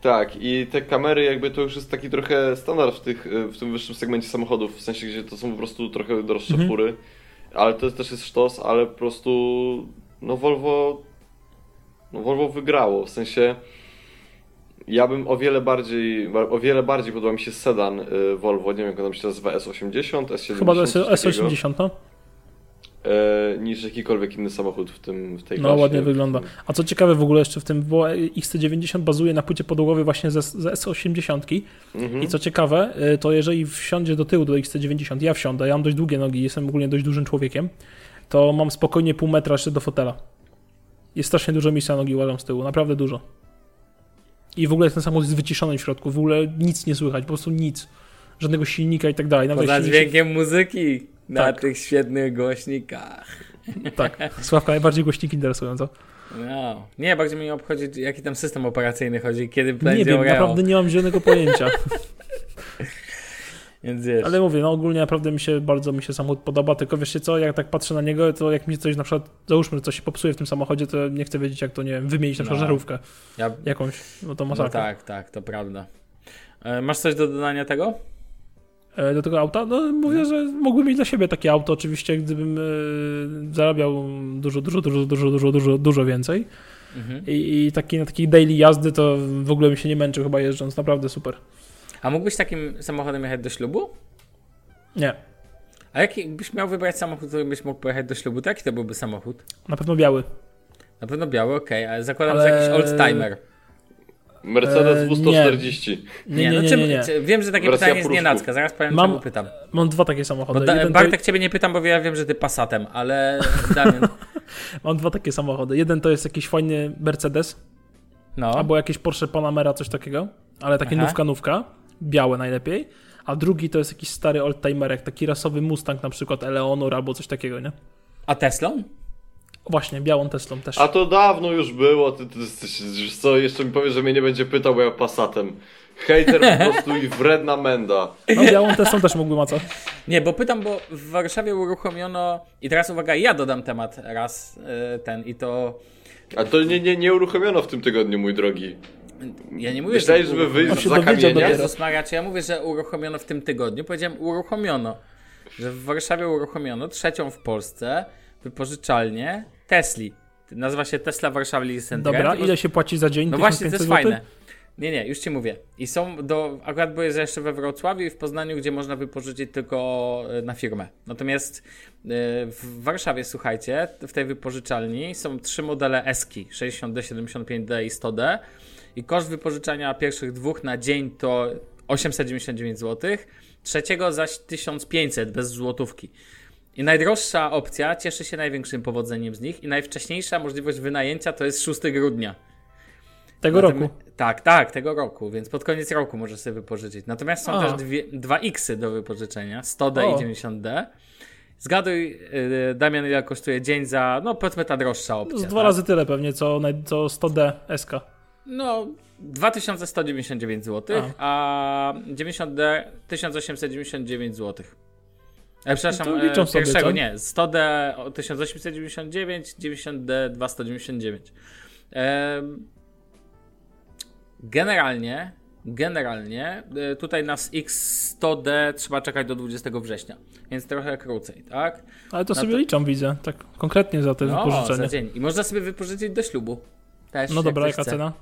D: Tak, i te kamery jakby to już jest taki trochę standard w, tych, e, w tym wyższym segmencie samochodów, w sensie gdzie to są po prostu trochę droższe
C: Mhm.
D: fury, ale to też jest sztos, ale po prostu no Volvo no Volvo wygrało, w sensie ja bym o wiele bardziej, o wiele bardziej podoba mi się sedan y, Volvo, nie wiem jak on tam się nazywa, S80, S70,
C: Chyba to jest
D: coś takiego,
C: S80, no?
D: e, niż jakikolwiek inny samochód w tym w tej
C: No,
D: klasie.
C: ładnie wygląda. A co ciekawe w ogóle jeszcze w tym, bo XC90 bazuje na płycie podłogowej właśnie ze, ze S80
D: Mhm.
C: i co ciekawe, y, to jeżeli wsiądzie do tyłu do XC90, ja wsiądę, ja mam dość długie nogi, jestem ogólnie dość dużym człowiekiem, to mam spokojnie pół metra jeszcze do fotela. Jest strasznie dużo miejsca nogi, uważam, z tyłu, naprawdę dużo. I w ogóle ten samochód jest wyciszony w środku, w ogóle nic nie słychać, po prostu nic. Żadnego silnika i tak dalej. Nawet
B: Poza
C: jeśli-
B: dźwiękiem muzyki na
C: Tak.
B: tych świetnych głośnikach.
C: Tak, Sławka, najbardziej głośniki interesują, co?
B: No. Nie, bardziej mnie obchodzi, jaki tam system operacyjny chodzi, kiedy
C: Nie
B: będzie
C: wiem,
B: Oreo.
C: naprawdę nie mam zielonego pojęcia.
B: Więc wiesz,
C: Ale mówię, no ogólnie naprawdę mi się bardzo mi się samochód podoba, tylko wiesz co, jak tak patrzę na niego, to jak mi coś na przykład, załóżmy, że coś się popsuje w tym samochodzie, to nie chcę wiedzieć, jak to, nie wiem, wymienić na przykład
B: No.
C: żarówkę
B: ja,
C: jakąś, no to
B: no
C: masakra.
B: tak, tak, to prawda. E, Masz coś do dodania tego?
C: E, Do tego auta? No mówię, że mógłbym mieć dla siebie takie auto, oczywiście, gdybym e, zarabiał dużo, dużo, dużo, dużo, dużo, dużo, dużo więcej
B: Mhm.
C: I, i taki, na takiej daily jazdy to w ogóle bym się nie męczył chyba jeżdżąc, naprawdę super.
B: A mógłbyś takim samochodem jechać do ślubu?
C: Nie,
B: A jaki byś miał wybrać samochód, który byś mógł pojechać do ślubu, to jaki to byłby samochód?
C: na pewno biały.
B: Na pewno biały, okej, ale zakładam,
C: Ale-
B: że jakiś oldtimer.
D: Mercedes
C: E,
D: W140.
C: Nie, nie,
B: no
C: nie, nie, nie.
B: czy- Wiem, że takie
D: Wersja
B: pytanie jest nienacka, zaraz powiem,
C: Mam-
B: czemu pytam.
C: Mam dwa takie
B: Bo
C: samochody.
B: da,
C: Jeden to-
B: Bartek ciebie nie pytam, bo ja wiem, że ty Passatem, ale Damian,
C: Mam dwa takie samochody. Jeden to jest jakiś fajny Mercedes,
B: no.
C: albo jakieś Porsche Panamera, coś takiego, ale takie
B: Aha.
C: nówka, nówka, białe najlepiej. A drugi to jest jakiś stary oldtimerek, taki rasowy Mustang na przykład Eleonor albo coś takiego, nie?
B: A Teslą?
C: Właśnie, białą Teslą też.
D: A to dawno już było, ty, ty wiesz co, jeszcze mi powiesz, że mnie nie będzie pytał, bo ja Passatem. Hater po prostu i wredna menda.
C: No białą Teslą też mógłbym, a co?
B: Nie, bo pytam, bo w Warszawie uruchomiono, i teraz uwaga, ja dodam temat raz y, ten i to,
D: A to nie, nie, nie uruchomiono w tym tygodniu, mój drogi.
B: Ja nie mówię,
D: Myślałeś,
B: że
D: żeby wyjść
C: On się
D: za
C: dowiedział
D: kamienia?
C: dopiero.
B: Jezus Maria, czy ja mówię, że uruchomiono w tym tygodniu? Powiedziałem uruchomiono, że w Warszawie uruchomiono trzecią w Polsce wypożyczalnię Tesli. Nazywa się Tesla Warszawa Lease Center.
C: Dobra, ile się płaci za dzień?
B: No właśnie, to jest
C: 1500 złotych?
B: fajne. Nie, nie, już ci mówię. I są do. Akurat były jeszcze we Wrocławiu i w Poznaniu, gdzie można wypożyczyć tylko e, na firmę. Natomiast e, w Warszawie, słuchajcie, w tej wypożyczalni są trzy modele Eski 60D, 75D i 100D. I koszt wypożyczania pierwszych dwóch na dzień to 899 zł, trzeciego zaś 1500 bez złotówki. I najdroższa opcja cieszy się największym powodzeniem z nich i najwcześniejsza możliwość wynajęcia to jest 6 grudnia.
C: Tego roku.
B: Tak, tak, tego roku, więc pod koniec roku możesz sobie wypożyczyć. Natomiast są
C: A.
B: też dwie, dwa X do wypożyczenia, 100D
C: O.
B: i 90D. Zgaduj, yy, Damian, ile kosztuje dzień za, no powiedzmy ta droższa opcja.
C: Z dwa
B: tak?
C: razy tyle pewnie, co, co 100D SK.
B: No, 2199 zł, a 90D 1899 zł. E, przepraszam,
C: to liczą
B: e,
C: sobie,
B: pierwszego
C: co?
B: nie, 100D o 1899, 90D 2199. Em, generalnie, generalnie e, tutaj nas X100D trzeba czekać do 20 września, więc trochę krócej, tak?
C: Ale to
B: No
C: sobie
B: to-
C: liczą, widzę, tak konkretnie za te
B: No,
C: wypożyczenie.
B: za dzień. I można sobie wypożyczyć do ślubu. Też,
C: No dobra, jaka
B: chce.
C: cena?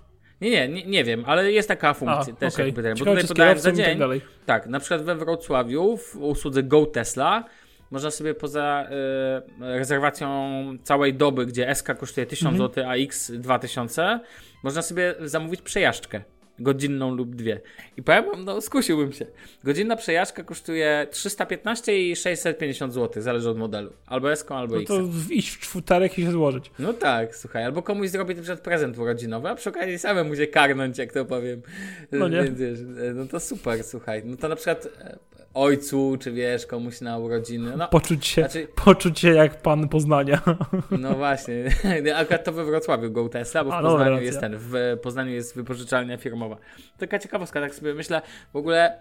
B: Nie, nie, nie, nie wiem, ale jest taka funkcja
C: A,
B: też
C: okej.
B: jakby ten, bo tutaj podałem za dzień.
C: tak.
B: Tak, na przykład we Wrocławiu w usłudze Go Tesla można sobie poza y, rezerwacją całej doby, gdzie SK kosztuje 1000
C: Mhm.
B: zł, a X 2000, można sobie zamówić przejażdżkę. Godzinną lub dwie. I powiem wam, no skusiłbym się. Godzinna przejażdżka kosztuje 315 i 650 zł, zależy od modelu. Albo SK, albo
C: No
B: X.
C: to w- iść w czwórek i się złożyć.
B: No tak, słuchaj, albo komuś zrobić na przykład prezent urodzinowy, a przy okazji samemu się karnąć, jak to powiem.
C: No nie.
B: Więc, wiesz, no to super, słuchaj. No to na przykład e, ojcu, czy wiesz, komuś na urodziny. No,
C: Poczuć się,
B: Znaczy-
C: poczuć się jak pan Poznania.
B: no właśnie. Akurat to we Wrocławiu Go Tesla, bo w
C: A,
B: Poznaniu jest ten, w Poznaniu jest wypożyczalnia firmowa. Taka ciekawostka, tak sobie myślę, w ogóle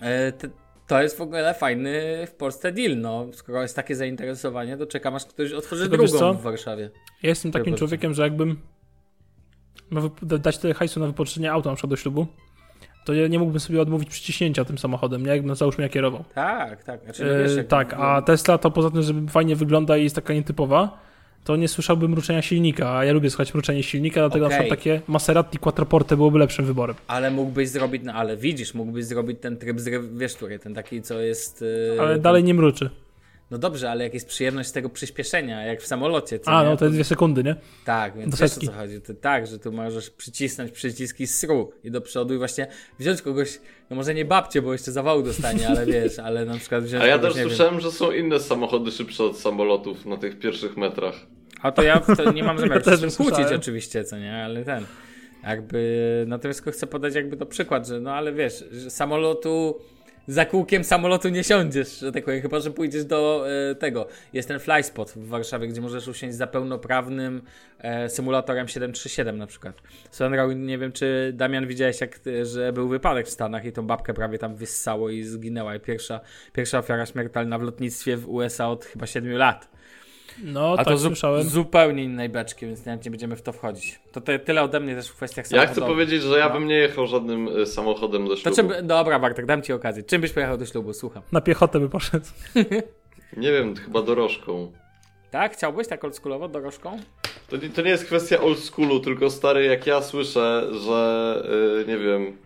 B: e, te, to jest w ogóle fajny w Polsce deal, no. Skoro jest takie zainteresowanie, to czekam aż ktoś otworzy
C: Tylko
B: drugą w Warszawie.
C: Ja jestem takim człowiekiem, że jakbym miał dać tyle hajsu na wypożyczenie auta na przykład do ślubu, to ja nie mógłbym sobie odmówić przyciśnięcia tym samochodem, nie? Jakbym załóżmy ja kierował.
B: Tak, tak. Znaczy,
C: E,
B: wiesz, jak-
C: tak, a Tesla to poza tym, że fajnie wygląda i jest taka nietypowa, to nie słyszałbym mruczenia silnika, a ja lubię słuchać mruczenia silnika, dlatego
B: Okej.
C: na takie Maserati Quattroporte byłoby lepszym wyborem.
B: Ale mógłbyś zrobić, no ale widzisz, mógłbyś zrobić ten tryb, z, wiesz, który, ten taki, co jest... yy,
C: Ale dalej nie mruczy.
B: No dobrze, ale jak jest przyjemność z tego przyspieszenia, jak w samolocie, co
C: A,
B: nie?
C: no to jest dwie sekundy, nie?
B: Tak, więc
C: do
B: wiesz o co chodzi. To tak, że tu możesz przycisnąć przyciski sru i do przodu i właśnie wziąć kogoś, no może nie babcie, bo jeszcze zawału dostanie, ale wiesz, ale na przykład wziąć
D: A ja
B: kogoś,
D: też
B: nie wiem.
D: słyszałem, że są inne samochody szybsze od samolotów na tych pierwszych metrach.
B: A to ja to nie mam zamiaru
C: też
B: się z tym
C: słyszałem.
B: kłócić oczywiście, co nie, ale ten. Jakby, natomiast tylko chcę podać jakby to przykład, że no ale wiesz, że samolotu, za kółkiem samolotu nie siądziesz, że tak powiem, chyba, że pójdziesz do e, tego. Jest ten flyspot w Warszawie, gdzie możesz usiąść za pełnoprawnym e, symulatorem 737 na przykład. Sonrał, nie wiem, czy Damian widziałeś, jak, e, że był wypadek w Stanach i tą babkę prawie tam wyssało i zginęła. I pierwsza, pierwsza ofiara śmiertelna w lotnictwie w USA od chyba 7 lat.
C: No,
B: A
C: tak
B: to zu-
C: słyszałem.
B: zupełnie innej beczki, więc nawet nie będziemy w to wchodzić. To te, tyle ode mnie też w kwestiach
D: Ja
B: samochodowych.
D: chcę powiedzieć, że ja
B: No.
D: bym nie jechał żadnym y, samochodem do
B: To
D: ślubu.
B: czym, dobra, Bartek, dam ci okazję. Czym byś pojechał do ślubu? Słucham.
C: Na piechotę by poszedł.
D: Nie wiem, chyba dorożką.
B: Tak? Chciałbyś tak oldschoolowo, dorożką?
D: To nie, to nie jest kwestia old schoolu, tylko stary, jak ja słyszę, że y, nie wiem.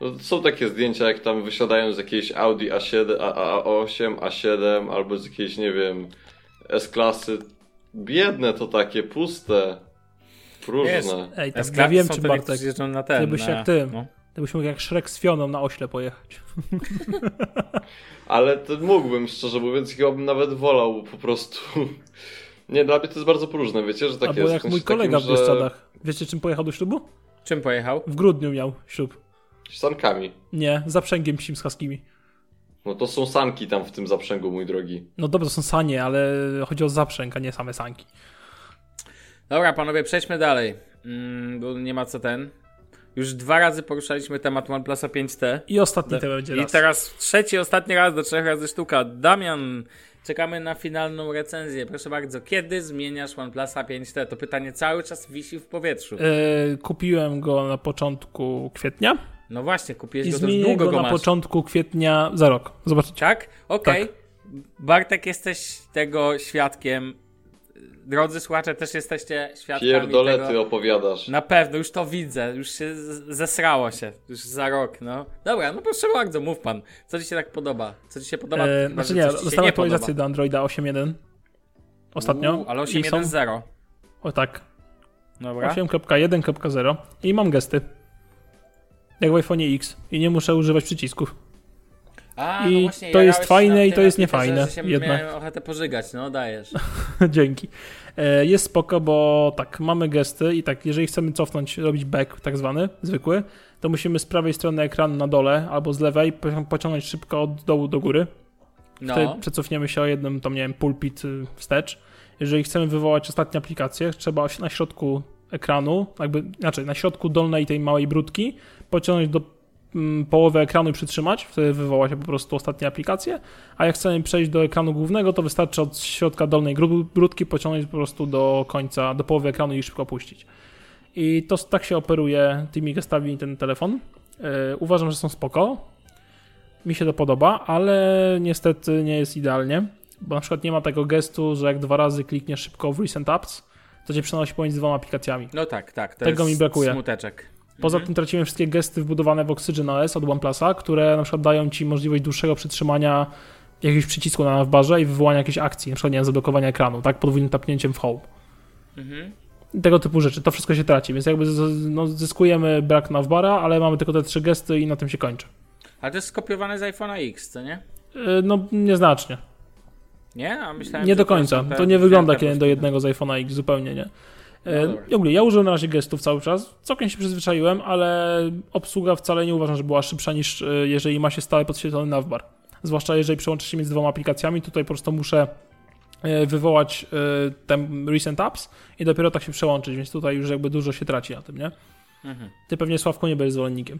D: No, są takie zdjęcia, jak tam wysiadają z jakiejś Audi A7, A, A8, A7 albo z jakiejś, nie wiem, S-klasy. Biedne to takie, puste. Próżne.
C: Ej,
B: Te
C: tak, ja
B: sklepy
C: wiem,
B: są
C: czy Bartek,
B: na ten.
C: ty byś
B: na,
C: jak ty.
B: No.
C: to byś mógł jak Shrek z Fioną na ośle pojechać.
D: Ale to mógłbym, szczerze mówiąc, chyba bym nawet wolał po prostu. Nie, dla mnie to jest bardzo próżne, wiecie, że tak
C: Albo
D: jest.
C: jak mój kolega
D: takim,
C: w
D: że-
C: Bieszczadach. Wiecie, czym pojechał do ślubu?
B: Czym pojechał?
C: W grudniu miał ślub.
D: Sankami.
C: Nie, zaprzęgiem psim z haskimi.
D: No to są sanki tam w tym zaprzęgu, mój drogi.
C: No dobrze, to są sanie, ale chodzi o zaprzęg, a nie same sanki.
B: Dobra, panowie, przejdźmy dalej. Mm, bo nie ma co ten. Już dwa razy poruszaliśmy temat OnePlusa 5T.
C: I ostatni to będzie
B: I
C: raz.
B: teraz trzeci, ostatni raz do trzech razy sztuka. Damian, czekamy na finalną recenzję. Proszę bardzo, kiedy zmieniasz OnePlusa 5T? To pytanie cały czas wisi w powietrzu.
C: E, kupiłem go na początku kwietnia
B: No właśnie, kupiłeś
C: i
B: go to już długo
C: go
B: go
C: na
B: masz.
C: początku kwietnia za rok. Zobaczycie.
B: Tak? Okej.
C: Tak.
B: Bartek, jesteś tego świadkiem. Drodzy słuchacze, też jesteście świadkami
D: Pierdolety
B: tego.
D: opowiadasz.
B: Na pewno, już to widzę, już się zesrało się, już za rok, no. Dobra, no proszę bardzo, mów pan, co ci się tak podoba? Co ci się podoba?
C: E,
B: chyba,
C: znaczy nie,
B: coś ci się
C: dostałem
B: nie
C: aktualizację
B: podoba.
C: do Androida 8.1 ostatnio.
B: Uuu, ale
C: I są-
B: 8.1.0.
C: O tak,
B: Dobra.
C: 8.1.0 i mam gesty. Jak w iPhone X i nie muszę używać przycisków.
B: A,
C: I
B: no właśnie,
C: to jest fajne i to jest niefajne
B: że się
C: jednak.
B: miałem ochotę pożygać, no dajesz.
C: Dzięki. E, Jest spoko, bo tak, mamy gesty i tak, jeżeli chcemy cofnąć, robić back tak zwany, zwykły, to musimy z prawej strony ekranu na dole albo z lewej po- pociągnąć szybko od dołu do góry.
B: No,
C: Wtedy przecofniemy się o jednym, tam nie wiem, pulpit y, wstecz. Jeżeli chcemy wywołać ostatnią aplikację, trzeba na środku ekranu, jakby, znaczy na środku dolnej tej małej brudki, pociągnąć do mm, połowy ekranu i przytrzymać, wtedy wywoła się po prostu ostatnia aplikację, a jak chcemy przejść do ekranu głównego, to wystarczy od środka dolnej gru- brudki pociągnąć po prostu do końca, do połowy ekranu i szybko puścić. I to tak się operuje tymi gestami ten telefon. Yy, uważam, że są spoko. Mi się to podoba, ale niestety nie jest idealnie, bo na przykład nie ma tego gestu, że jak dwa razy klikniesz szybko w Recent Apps, to cię przenosi pomiędzy dwoma aplikacjami.
B: no tak, tak,
C: Tego mi brakuje.
B: smuteczek.
C: Poza
B: Mhm.
C: tym traciłem wszystkie gesty wbudowane w Oxygen OS od OnePlusa, które na przykład dają ci możliwość dłuższego przytrzymania jakiegoś przycisku na navbarze i wywołania jakiejś akcji, na przykład nie wiem, zablokowania ekranu, tak, podwójnym tapnięciem w home.
B: Mhm.
C: Tego typu rzeczy, to wszystko się traci, więc jakby no, zyskujemy brak navbara, ale mamy tylko te trzy gesty i na tym się kończy.
B: Ale to jest skopiowane z iPhone'a X, co nie?
C: Yy, No, nieznacznie.
B: Nie? A myślałem,
C: Nie do
B: to
C: końca.
B: te-
C: To nie wygląda kiedy do jednego z iPhone'a X, zupełnie nie.
B: No
C: E. I ogólnie, ja użyłem na razie gestów cały czas. Całkiem się przyzwyczaiłem, ale obsługa wcale nie uważam, że była szybsza niż e, jeżeli ma się stale podświetlony navbar. Zwłaszcza jeżeli przełączę się między dwoma aplikacjami, tutaj po prostu muszę e, wywołać ten Recent Apps i dopiero tak się przełączyć, więc tutaj już jakby dużo się traci na tym, nie?
B: Mhm.
C: Ty pewnie Sławko nie będziesz zwolennikiem.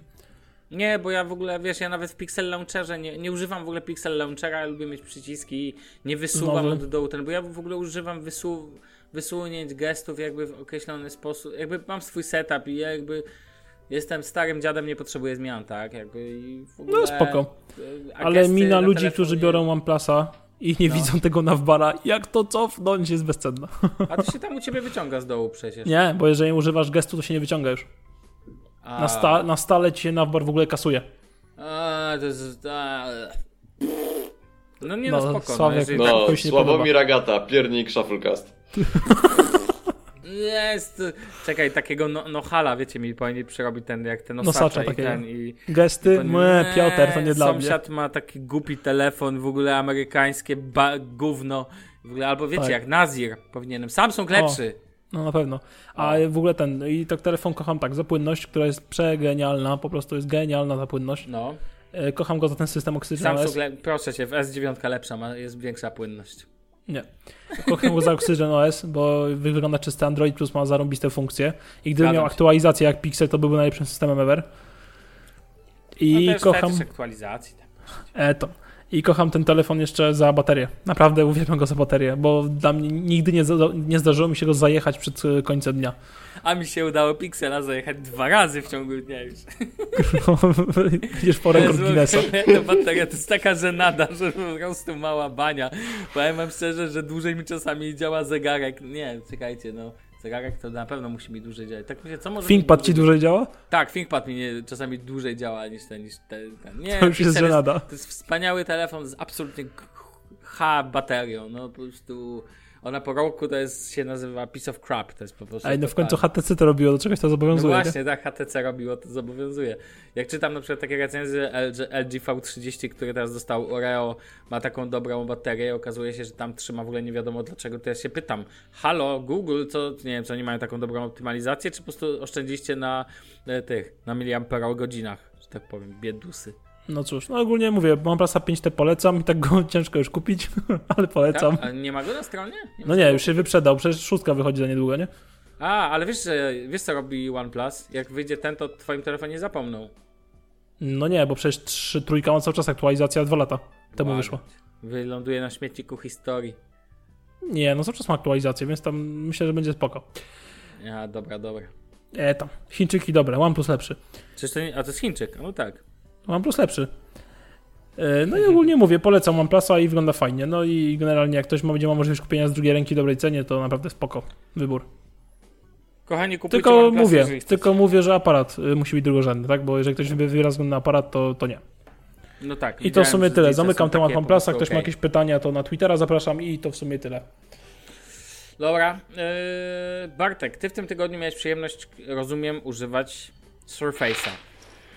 B: Nie, bo ja w ogóle, wiesz, ja nawet w Pixel Launcherze nie, nie używam w ogóle Pixel Launchera, ja lubię mieć przyciski, nie wysuwam
C: Znowu.
B: od dołu ten, bo ja w ogóle używam wysu, wysunięć gestów jakby w określony sposób, jakby mam swój setup i ja jakby jestem starym dziadem, nie potrzebuję zmian, tak, jakby i w ogóle...
C: No spoko.
B: e,
C: Ale mina
B: na
C: ludzi, którzy biorą OnePlusa i nie
B: No.
C: widzą tego navbara, jak to cofnąć jest bezcenna.
B: A to się tam u ciebie wyciąga z dołu przecież.
C: Nie, bo jeżeli używasz gestu, to się nie wyciąga już.
B: A,
C: Na, sta, na stale ci się navbar w ogóle kasuje.
B: A, to jest... A, no nie
C: No,
B: no, spoko, no,
C: Sławek,
B: jeżeli
C: tak
D: No,
C: nie
D: Sławomir Agata, piernik Shufflecast.
B: Jest. Czekaj, takiego no, nohala, wiecie, mi powinni przerobić ten, jak ten
C: Nosacza
B: nosacza i
C: takiego.
B: ten i...
C: Gesty?
B: Pan-
C: Mę, Piotr, to nie dla mnie.
B: Sąsiad ma taki głupi telefon, w ogóle amerykańskie ba- gówno. W ogóle, albo wiecie,
C: Tak.
B: jak Nazir powinienem. Samsung lepszy.
C: No na pewno. A w ogóle ten, i tak telefon kocham tak, za płynność, która jest przegenialna, po prostu jest genialna ta płynność.
B: No.
C: E, Kocham go za ten system Oxygen
B: Samsung, le- proszę cię, w S9 lepsza, ma, jest większa płynność.
C: Nie. Kocham go za Oxygen OS, bo wygląda czysty Android plus ma zarąbiste funkcje. I gdyby
B: Zgadzam
C: miał
B: się.
C: aktualizację jak Pixel, to byłby najlepszym systemem ever. I
B: no to jest
C: kocham...
B: aktualizacji. tak.
C: E, to. I kocham ten telefon jeszcze za baterię. Naprawdę uwielbiam go za baterię, bo dla mnie nigdy nie, nie zdarzyło mi się go zajechać przed e, końcem dnia.
B: A mi się udało Pixela zajechać dwa razy w ciągu dnia już.
C: Idziesz po rekord Guinnessa.
B: Ta bateria to jest taka żenada, że po prostu mała bania. Powiem wam szczerze, że dłużej mi czasami działa zegarek. Nie, czekajcie, no. Zegarek to na pewno musi mi dłużej działać. Tak myślę, co może
C: ThinkPad ci dłużej działa?
B: Tak, ThinkPad mi nie, czasami dłużej działa niż ten, niż ten. ten. Nie,
C: To już jest żenada.
B: To jest wspaniały telefon z absolutnie H baterią. No po prostu Ona po roku to jest, się nazywa piece of crap, to jest po prostu...
C: Ej, no w końcu. HTC to robiło, do czegoś to
B: No
C: zobowiązuje. nie?
B: właśnie, tak HTC robiło, to zobowiązuje. Jak czytam na przykład takie recenzje LG, LG V30, które teraz dostał Oreo, ma taką dobrą baterię okazuje się, że tam trzyma w ogóle nie wiadomo dlaczego, to ja się pytam, halo Google, co, nie wiem, czy oni mają taką dobrą optymalizację, czy po prostu oszczędziliście na e, tych, na miliamperogodzinach, że tak powiem, biedusy.
C: No cóż, no ogólnie mówię, OnePlusa 5T polecam i tak go ciężko już kupić, ale polecam.
B: Tak? A nie ma go na stronie? Nie
C: No nie, już się wyprzedał, przecież szóstka wychodzi za niedługo, nie?
B: A, ale wiesz, że, wiesz co robi OnePlus? Jak wyjdzie ten, to w twoim telefonie zapomną.
C: No nie, bo przecież trzy, trójka ma cały czas aktualizacja, dwa lata temu
B: Ładnie.
C: wyszła.
B: Wyląduje na śmietniku historii.
C: Nie, no cały czas ma aktualizację, więc tam myślę, że będzie spoko.
B: Ja, dobra, dobra.
C: E, tam, Chińczyki dobre, OnePlus lepszy.
B: Czyż to nie, a to jest Chińczyk, no tak.
C: OnePlus lepszy. E, No i ogólnie mówię, polecam OnePlusa i wygląda fajnie. No i generalnie jak ktoś ma, będzie ma możliwość kupienia z drugiej ręki w dobrej cenie, to naprawdę spoko wybór.
B: Kochani, kupujcie
C: Tylko
B: OnePlus,
C: mówię, tylko mówię, że aparat y, musi być drugorzędny, tak? Bo jeżeli ktoś wybiera wzgląd na aparat, to, to nie.
B: No tak.
C: I to w sumie tyle. Zamykam temat OnePlusa. Ktoś ma
B: okej.
C: jakieś pytania, to na Twittera zapraszam i to w sumie tyle.
B: Dobra. Yy, Bartek, ty w tym tygodniu miałeś przyjemność, rozumiem, używać Surface'a.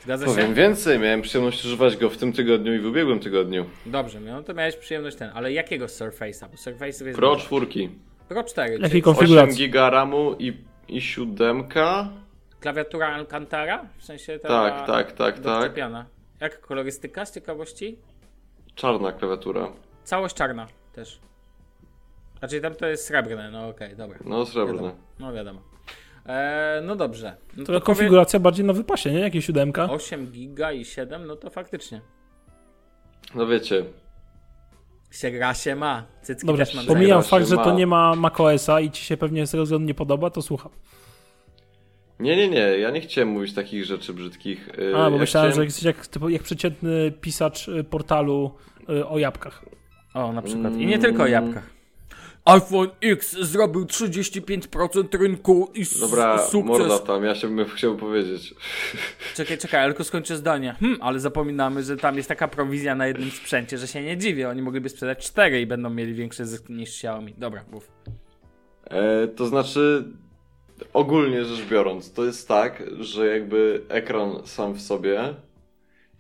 B: Zgadza
D: Powiem
B: się?
D: więcej, miałem przyjemność używać go w tym tygodniu i w ubiegłym tygodniu.
B: Dobrze, no to miałeś przyjemność ten, ale jakiego Surface'a? Bo Surface'ów jest
D: Pro
B: dużo.
D: 4,
B: Pro 4,
C: Jakiej
B: czyli
C: konf-
D: 8
C: Konfiguracji.
D: giga RAMu i, i 7.
B: klawiatura Alcantara? W sensie ta
D: Tak, tak, tak, tak.
B: doczepiana. Jak kolorystyka z ciekawości?
D: Czarna klawiatura.
B: Całość czarna też. Znaczy tam to jest srebrne, no okej, dobra.
D: No srebrne.
B: Wiadomo. No wiadomo. Eee, no dobrze. No
C: To
B: powie-
C: konfiguracja bardziej na wypasie, nie? Jakieś siódemka.
B: 8 giga i 7, no to faktycznie.
D: No wiecie,
B: Się gra się ma. Cycki
C: Dobra,
B: też mam
C: pomijam fakt, że to
D: ma.
C: nie ma macOSa i ci się pewnie z tego względu nie podoba, to słucham.
D: Nie, nie, nie, ja nie chciałem mówić takich rzeczy brzydkich. Yy,
C: A, bo
D: ja
C: myślałem, że
D: chciałem-
C: jesteś jak, typu- jak przeciętny pisacz y, portalu y, o jabłkach.
B: O, na przykład. I nie tylko o jabłkach. iPhone X zrobił 35% rynku i
D: Dobra,
B: sukces.
D: morda tam, ja się bym chciał powiedzieć.
B: Czekaj, czekaj, tylko skończę zdanie. Hmm, ale zapominamy, że tam jest taka prowizja na jednym sprzęcie, że się nie dziwię. Oni mogliby sprzedać 4 i będą mieli większy zysk niż Xiaomi. Dobra, mów.
D: E, to znaczy, ogólnie rzecz biorąc, to jest tak, że jakby ekran sam w sobie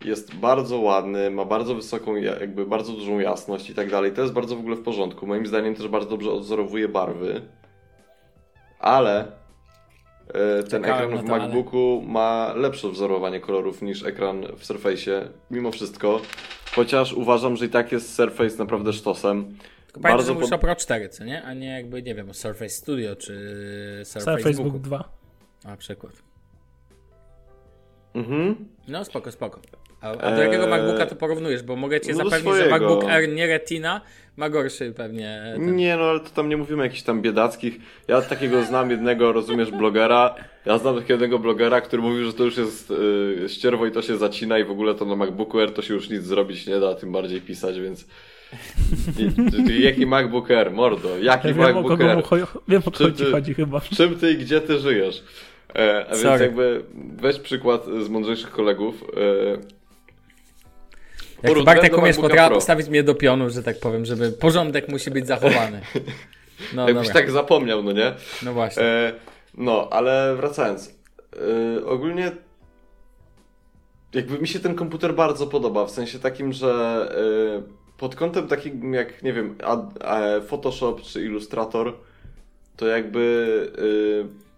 D: jest bardzo ładny, ma bardzo wysoką, ja- jakby bardzo dużą jasność i tak dalej. To jest bardzo w ogóle w porządku. Moim zdaniem też bardzo dobrze odwzorowuje barwy, ale e, ten
B: Czekałem
D: ekran w. MacBooku ma lepsze wzorowanie kolorów niż ekran w Surface'ie, mimo wszystko. Chociaż uważam, że i tak jest Surface naprawdę sztosem.
B: Tylko pamiętaj,
D: Bardzo
B: że mówisz
D: pod-
B: o Pro 4, co nie? A nie jakby, nie wiem, o Surface Studio czy Surface
C: Surface. Book 2.
B: Na przykład.
D: Mhm.
B: No spoko, spoko. A, a do jakiego
D: Eee,
B: MacBooka to porównujesz? Bo mogę cię
D: no
B: zapewnić, że. MacBook Air nie Retina ma gorszy pewnie. Ten.
D: Nie, no ale to tam nie mówimy jakichś tam biedackich. Ja takiego znam jednego, rozumiesz, blogera. Ja znam takiego jednego blogera, który mówił, że to już jest yy, ścierwo i to się zacina i w ogóle to na MacBooku Air to się już nic zrobić nie da, tym bardziej pisać, więc... I, jaki MacBook Air, mordo? Jaki
C: Ja wiem, o
D: MacBook
C: kogo,
D: Air?
C: cho- wiem, o kogo ci chodzi chyba.
D: W czym ty i gdzie ty żyjesz? E, a więc
B: Sorry.
D: jakby weź przykład z mądrzejszych kolegów. E,
B: Jak Bartek umiesz
D: Pro.
B: postawić mnie do pionu, że tak powiem, żeby porządek musi być zachowany. No
D: jakbyś
B: dobra,
D: tak zapomniał, no nie?
B: no właśnie.
D: E, no, ale wracając. E, ogólnie jakby mi się ten komputer bardzo podoba, w sensie takim, że e, pod kątem takim jak, nie wiem, ad, e, Photoshop czy Illustrator, to jakby e,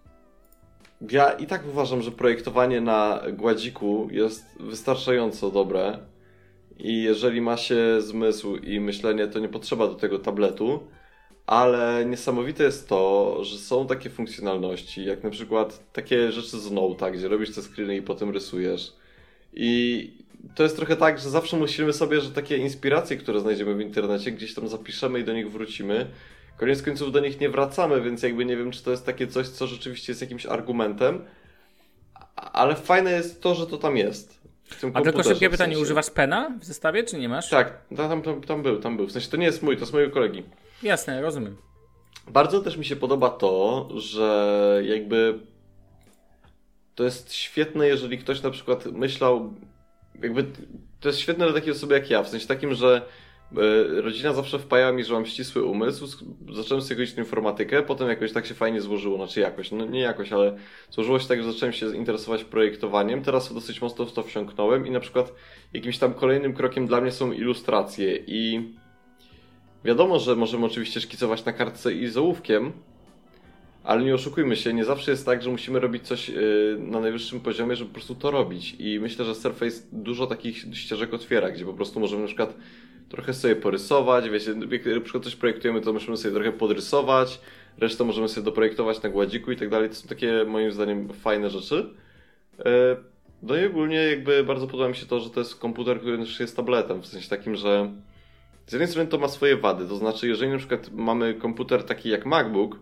D: ja i tak uważam, że projektowanie na gładziku jest wystarczająco dobre i jeżeli ma się zmysł i myślenie, to nie potrzeba do tego tabletu. Ale niesamowite jest to, że są takie funkcjonalności, jak na przykład takie rzeczy z Note'a, gdzie robisz te screeny i potem rysujesz. I to jest trochę tak, że zawsze myślimy sobie, że takie inspiracje, które znajdziemy w internecie, gdzieś tam zapiszemy i do nich wrócimy. Koniec końców do nich nie wracamy, więc jakby nie wiem, czy to jest takie coś, co rzeczywiście jest jakimś argumentem. Ale fajne jest to, że to tam jest. W
B: A tylko szybkie
D: w
B: pytanie,
D: sensie.
B: używasz pena w zestawie, czy nie masz?
D: Tak, tam, tam, tam był, tam był. W sensie to nie jest mój, to jest mojego kolegi.
B: Jasne, rozumiem.
D: Bardzo też mi się podoba to, że jakby to jest świetne, jeżeli ktoś na przykład myślał, jakby to jest świetne dla takiej osoby jak ja, w sensie takim, że rodzina zawsze wpajała mi, że mam ścisły umysł. Zacząłem sobie chodzić informatykę, potem jakoś tak się fajnie złożyło, znaczy jakoś, no nie jakoś, ale złożyło się tak, że zacząłem się interesować projektowaniem. Teraz dosyć mocno w to wsiąknąłem i na przykład jakimś tam kolejnym krokiem dla mnie są ilustracje i wiadomo, że możemy oczywiście szkicować na kartce i z ołówkiem, ale nie oszukujmy się, nie zawsze jest tak, że musimy robić coś y, na najwyższym poziomie, żeby po prostu to robić. I myślę, że Surface dużo takich ścieżek otwiera, gdzie po prostu możemy na przykład trochę sobie porysować, wiecie, jak na przykład coś projektujemy, to możemy sobie trochę podrysować, resztę możemy sobie doprojektować na gładziku i tak dalej. To są takie moim zdaniem fajne rzeczy. E, no i ogólnie jakby bardzo podoba mi się to, że to jest komputer, który też jest tabletem, w sensie takim, że z jednej strony to ma swoje wady, to znaczy jeżeli na przykład mamy komputer taki jak MacBook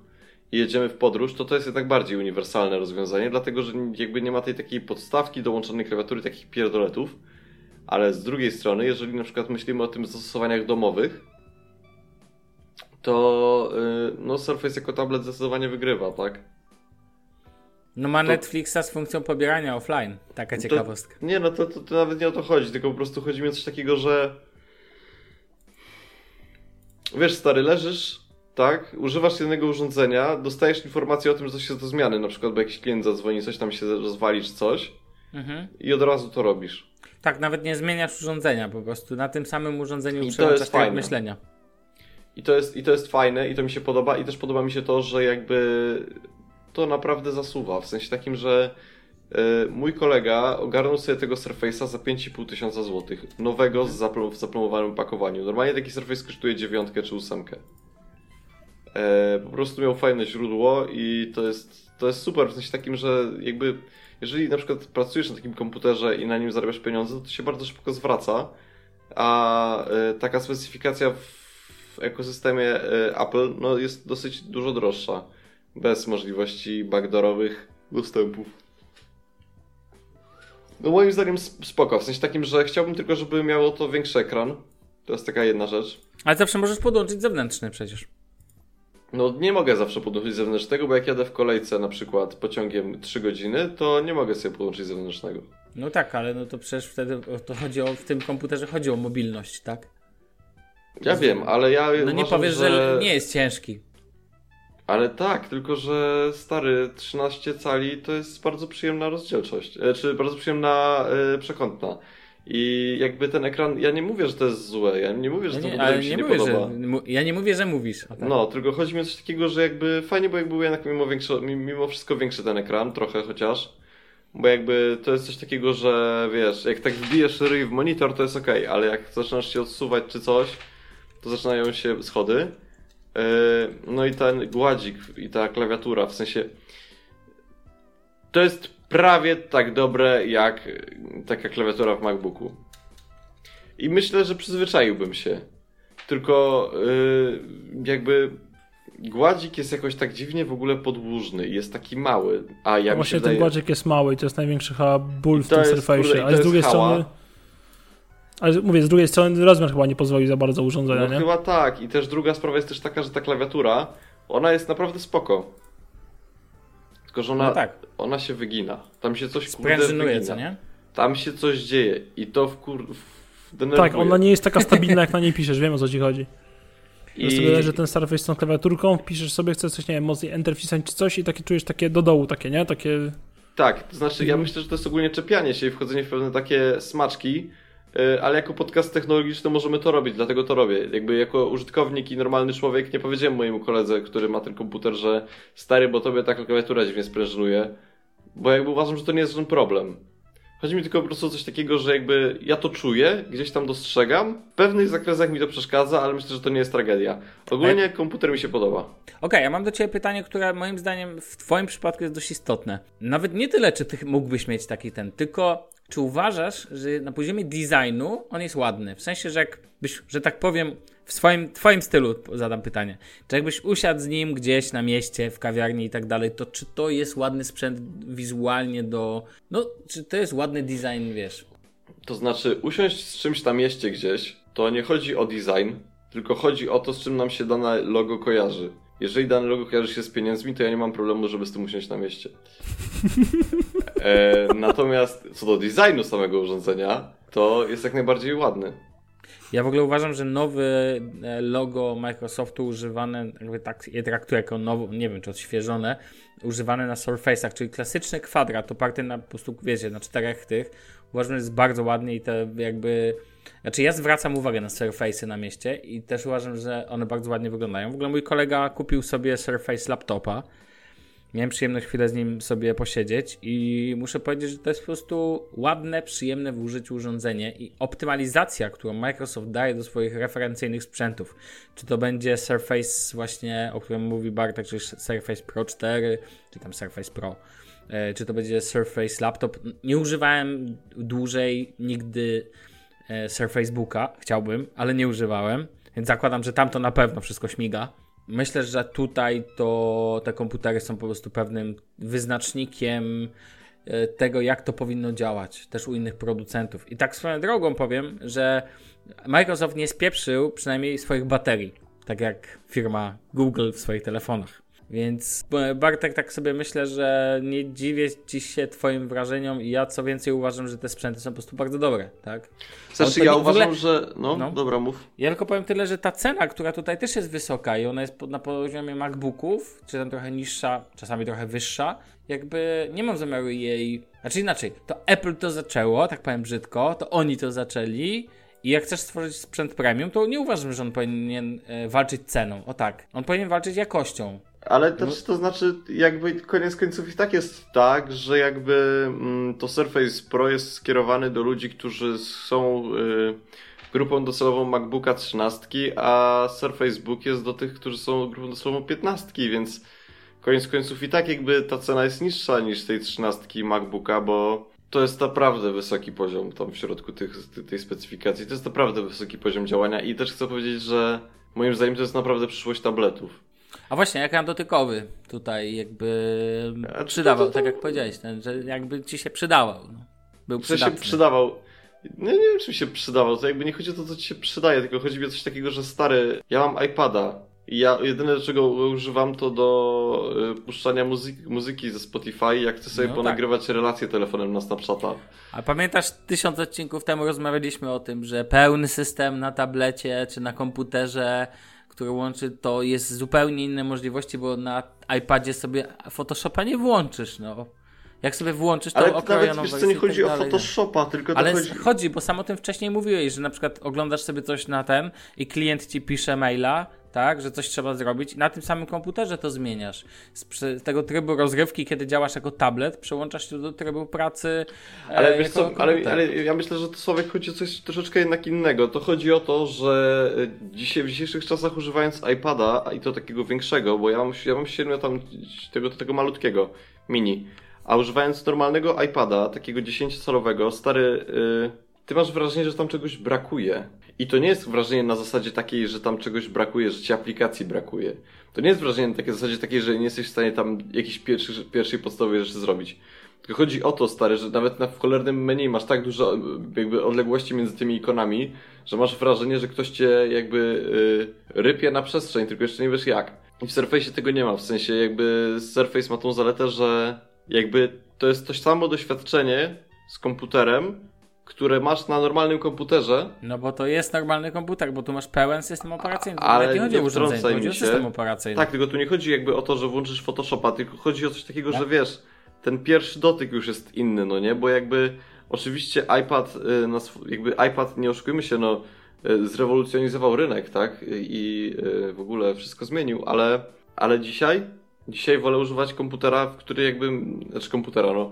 D: i jedziemy w podróż, to to jest jednak bardziej uniwersalne rozwiązanie, dlatego że jakby nie ma tej takiej podstawki dołączonej klawiatury, takich pierdoletów, ale z drugiej strony, jeżeli na przykład myślimy o tym zastosowaniach domowych, to yy, no Surface jako tablet zdecydowanie wygrywa, tak?
B: No ma to... Netflixa z funkcją pobierania offline. Taka ciekawostka.
D: To, nie, no to, to, to, nawet nie o to chodzi, tylko po prostu chodzi mi o coś takiego, że wiesz, stary, leżysz, tak, używasz jednego urządzenia, dostajesz informację o tym, że coś jest do zmiany, na przykład, bo jakiś klient zadzwoni, coś tam się rozwali czy coś mhm. i od razu to robisz.
B: Tak, nawet nie zmieniasz urządzenia po prostu. Na tym samym urządzeniu przełączasz tryb myślenia.
D: I to, jest, I to jest fajne i to mi się podoba i też podoba mi się to, że jakby to naprawdę zasuwa. W sensie takim, że yy, mój kolega ogarnął sobie tego Surface'a za 5,5 tysiąca złotych. Nowego z zaplom w zaplomowanym pakowaniu. Normalnie taki Surface kosztuje dziewiątkę czy ósemkę. E, po prostu miał fajne źródło i to jest, to jest super. W sensie takim, że jakby jeżeli na przykład pracujesz na takim komputerze i na nim zarabiasz pieniądze, to, się bardzo szybko zwraca, a y, taka specyfikacja w, ekosystemie y, Apple no, jest dosyć dużo droższa, bez możliwości backdoorowych dostępów. No moim zdaniem spoko, w sensie takim, że chciałbym tylko, żeby miało to większy ekran. To jest taka jedna rzecz.
B: Ale zawsze możesz podłączyć zewnętrzny przecież.
D: No nie mogę zawsze podłączyć zewnętrznego, bo jak jadę w kolejce na przykład pociągiem 3 godziny, to nie mogę sobie podłączyć zewnętrznego.
B: No tak, ale no to przecież wtedy to chodzi o, w tym komputerze chodzi o mobilność, tak?
D: Ja wiem, ale ja
B: No uważam, nie powiesz, że... że nie jest ciężki.
D: Ale tak, tylko że stary 13 cali to jest bardzo przyjemna rozdzielczość, e, czy bardzo przyjemna yy, przekątna. I jakby ten ekran, ja nie mówię, że to jest złe, ja nie mówię, że to
B: nie, mi się nie, nie podoba. Że, ja nie mówię, że mówisz.
D: Tak. No, tylko chodzi mi o coś takiego, że jakby fajnie, bo jakby był jednak mimo, większy, mimo wszystko większy ten ekran, trochę chociaż. Bo jakby to jest coś takiego, że wiesz, jak tak wbijesz ryj w monitor, to jest ok, ale jak zaczynasz się odsuwać czy coś, to zaczynają się schody. Yy, no i ten gładzik i ta klawiatura, w sensie to jest prawie tak dobre jak taka klawiatura w MacBooku. I myślę, że przyzwyczaiłbym się. Tylko yy, jakby gładzik jest jakoś tak dziwnie w ogóle podłużny jest taki mały. A ja
C: no Właśnie
D: ten
C: gładzik jest mały i to jest największy chyba ból w tym Surface'ie. Ale z drugiej hała. strony. Ale mówię, z drugiej strony rozmiar chyba nie pozwoli za bardzo urządzenia, no, nie?
D: chyba tak. I też druga sprawa jest też taka, że ta klawiatura, ona jest naprawdę spoko. Tylko, że ona, no tak. ona się wygina. Tam się coś
B: Sprężynuje, co nie?
D: Tam się coś dzieje i to w kur...
C: Denerwuje. Tak, ona nie jest taka stabilna, jak na niej piszesz, wiem o co ci chodzi. I... sobie leży ten Surface z tą klawiaturką, piszesz sobie, chcesz coś, nie wiem, mocniej enter wcisnąć czy coś i takie czujesz takie do dołu takie, nie? Takie...
D: Tak, to znaczy ja myślę, że to jest ogólnie czepianie się i wchodzenie w pewne takie smaczki, ale jako podcast technologiczny możemy to robić, dlatego to robię. Jakby jako użytkownik i normalny człowiek nie powiedziałem mojemu koledze, który ma ten komputer, że stary, bo tobie taka klawiatura dziwnie sprężynuje, bo jakby uważam, że to nie jest żaden problem. Chodzi mi tylko po prostu o coś takiego, że jakby ja to czuję, gdzieś tam dostrzegam, w pewnych zakresach mi to przeszkadza, ale myślę, że to nie jest tragedia. Ogólnie komputer mi się podoba. Okej,
B: okay, ja mam do Ciebie pytanie, które moim zdaniem w Twoim przypadku jest dość istotne. Nawet nie tyle, czy Ty mógłbyś mieć taki ten, tylko czy uważasz, że na poziomie designu on jest ładny? W sensie, że jakbyś, że tak powiem, w swoim twoim stylu zadam pytanie. Czy jakbyś usiadł z nim gdzieś na mieście, w kawiarni i tak dalej, to czy to jest ładny sprzęt wizualnie do... No, czy to jest ładny design, wiesz?
D: To znaczy, usiąść z czymś na mieście gdzieś, to nie chodzi o design, tylko chodzi o to, z czym nam się dane logo kojarzy. Jeżeli dane logo kojarzy się z pieniędzmi, to ja nie mam problemu, żeby z tym usiąść na mieście. E, natomiast co do designu samego urządzenia, to jest jak najbardziej ładny.
B: Ja w ogóle uważam, że nowy e, logo Microsoftu używane, jakby tak je traktuję jako nowo, nie wiem czy odświeżone, używane na Surface'ach, czyli klasyczny kwadrat oparty na po prostu, wiecie, na czterech tych. Uważam, że jest bardzo ładny i te jakby... Znaczy ja zwracam uwagę na Surface'y na mieście i też uważam, że one bardzo ładnie wyglądają. W ogóle mój kolega kupił sobie Surface laptopa Miałem przyjemność chwilę z nim sobie posiedzieć i muszę powiedzieć, że to jest po prostu ładne, przyjemne w użyciu urządzenie i optymalizacja, którą Microsoft daje do swoich referencyjnych sprzętów. Czy to będzie Surface właśnie, o którym mówi Bartek, czy Surface Pro 4, czy tam Surface Pro, e, czy to będzie Surface Laptop. Nie używałem dłużej nigdy e, Surface Booka, chciałbym, ale nie używałem, więc zakładam, że tam to na pewno wszystko śmiga. Myślę, że tutaj to te komputery są po prostu pewnym wyznacznikiem e, tego, jak to powinno działać, też u innych producentów. I tak swoją drogą powiem, że Microsoft nie spieprzył przynajmniej swoich baterii, tak jak firma Google w swoich telefonach. Więc Bartek, tak sobie myślę, że nie dziwię ci się twoim wrażeniom i ja co więcej uważam, że te sprzęty są po prostu bardzo dobre, tak?
D: Znaczy ja uważam, ogóle... że... No, no, dobra, mów.
B: Ja tylko powiem tyle, że ta cena, która tutaj też jest wysoka i ona jest na poziomie MacBooków, czy tam trochę niższa, czasami trochę wyższa, jakby nie mam zamiaru jej... Znaczy inaczej, to Apple to zaczęło, tak powiem brzydko, to oni to zaczęli i jak chcesz stworzyć sprzęt premium, to nie uważam, że on powinien e, walczyć ceną. O tak. On powinien walczyć jakością.
D: Ale też to znaczy, jakby koniec końców i tak jest tak, że jakby mm, to Surface Pro jest skierowany do ludzi, którzy są y, grupą docelową MacBooka 13, a Surface Book jest do tych, którzy są grupą docelową 15, więc koniec końców i tak jakby ta cena jest niższa niż tej 13 MacBooka, bo to jest naprawdę wysoki poziom tam w środku tych, tej specyfikacji. To jest naprawdę wysoki poziom działania i też chcę powiedzieć, że moim zdaniem to jest naprawdę przyszłość tabletów.
B: A właśnie, ekran dotykowy tutaj jakby przydawał, to, to, tak jak powiedziałeś, ten, że jakby ci się przydawał. No. Był
D: w się przydawał. No, nie wiem, czy mi się przydawał. To jakby nie chodzi o to, co ci się przydaje, tylko chodzi mi o coś takiego, że stary, ja mam iPada. I ja jedyne, czego używam, to do y, puszczania muzyki, muzyki ze Spotify, jak chcę sobie no, ponagrywać tak. relacje telefonem na Snapchata.
B: A pamiętasz, tysiąc odcinków temu rozmawialiśmy o tym, że pełny system na tablecie czy na komputerze które łączy, to jest zupełnie inne możliwości, bo na iPadzie sobie Photoshopa nie włączysz, no. Jak sobie włączysz, to
D: Ale to nawet, wiesz, to nie chodzi tak o dalej, Photoshopa, tylko
B: Ale
D: chodzi...
B: chodzi, bo sam o tym wcześniej mówiłeś, że na przykład oglądasz sobie coś na ten i klient ci pisze maila, tak, że coś trzeba zrobić i na tym samym komputerze to zmieniasz. Z, tego trybu rozrywki, kiedy działasz jako tablet, przełączasz się do trybu pracy.
D: E, ale wiesz co, ale, ale, ja myślę, że to Sławek chodzi o coś troszeczkę jednak innego. To chodzi o to, że e, dzisiaj, w dzisiejszych czasach używając iPada, i to takiego większego, bo ja mam, ja mam średnio tam tego, tego malutkiego mini, a używając normalnego iPada, takiego 10-calowego, stary, yy, ty masz wrażenie, że tam czegoś brakuje. I to nie jest wrażenie na zasadzie takiej, że tam czegoś brakuje, że ci aplikacji brakuje. To nie jest wrażenie na takiej zasadzie takiej, że nie jesteś w stanie tam jakiejś pierwszej, pierwszej podstawowej rzeczy zrobić. Tylko chodzi o to, stary, że nawet na w cholernym menu masz tak dużo jakby odległości między tymi ikonami, że masz wrażenie, że ktoś cię jakby yy, rypie na przestrzeń, tylko jeszcze nie wiesz jak. I w Surface tego nie ma, w sensie jakby Surface ma tą zaletę, że jakby to jest to samo doświadczenie z komputerem, które masz na normalnym komputerze.
B: No bo to jest normalny komputer, bo tu masz pełen system operacyjny. Ale nie chodzi o urządzenie, chodzi o system operacyjny.
D: Tak, tylko tu nie chodzi jakby o to, że włączysz Photoshopa, tylko chodzi o coś takiego, tak? że wiesz, ten pierwszy dotyk już jest inny, no nie? Bo jakby oczywiście iPad, y, jakby iPad, nie oszukujmy się, no y, zrewolucjonizował rynek, tak? I y, w ogóle wszystko zmienił, ale, ale dzisiaj, dzisiaj wolę używać komputera, w który jakby, znaczy komputera, no.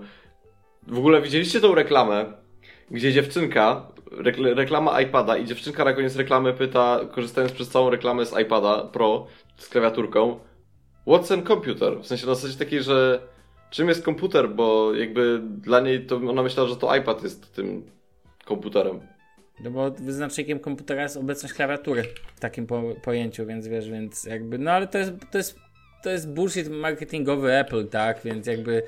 D: W ogóle widzieliście tą reklamę gdzie dziewczynka, reklama iPada i dziewczynka na koniec reklamy pyta, korzystając przez całą reklamę z iPada Pro z klawiaturką, what's an computer? W sensie na zasadzie takiej, że czym jest komputer, bo jakby dla niej to ona myślała, że to iPad jest tym komputerem.
B: No bo wyznacznikiem komputera jest obecność klawiatury w takim po, pojęciu, więc wiesz, więc jakby, no ale to jest, to jest to jest bullshit marketingowy Apple, tak? Więc jakby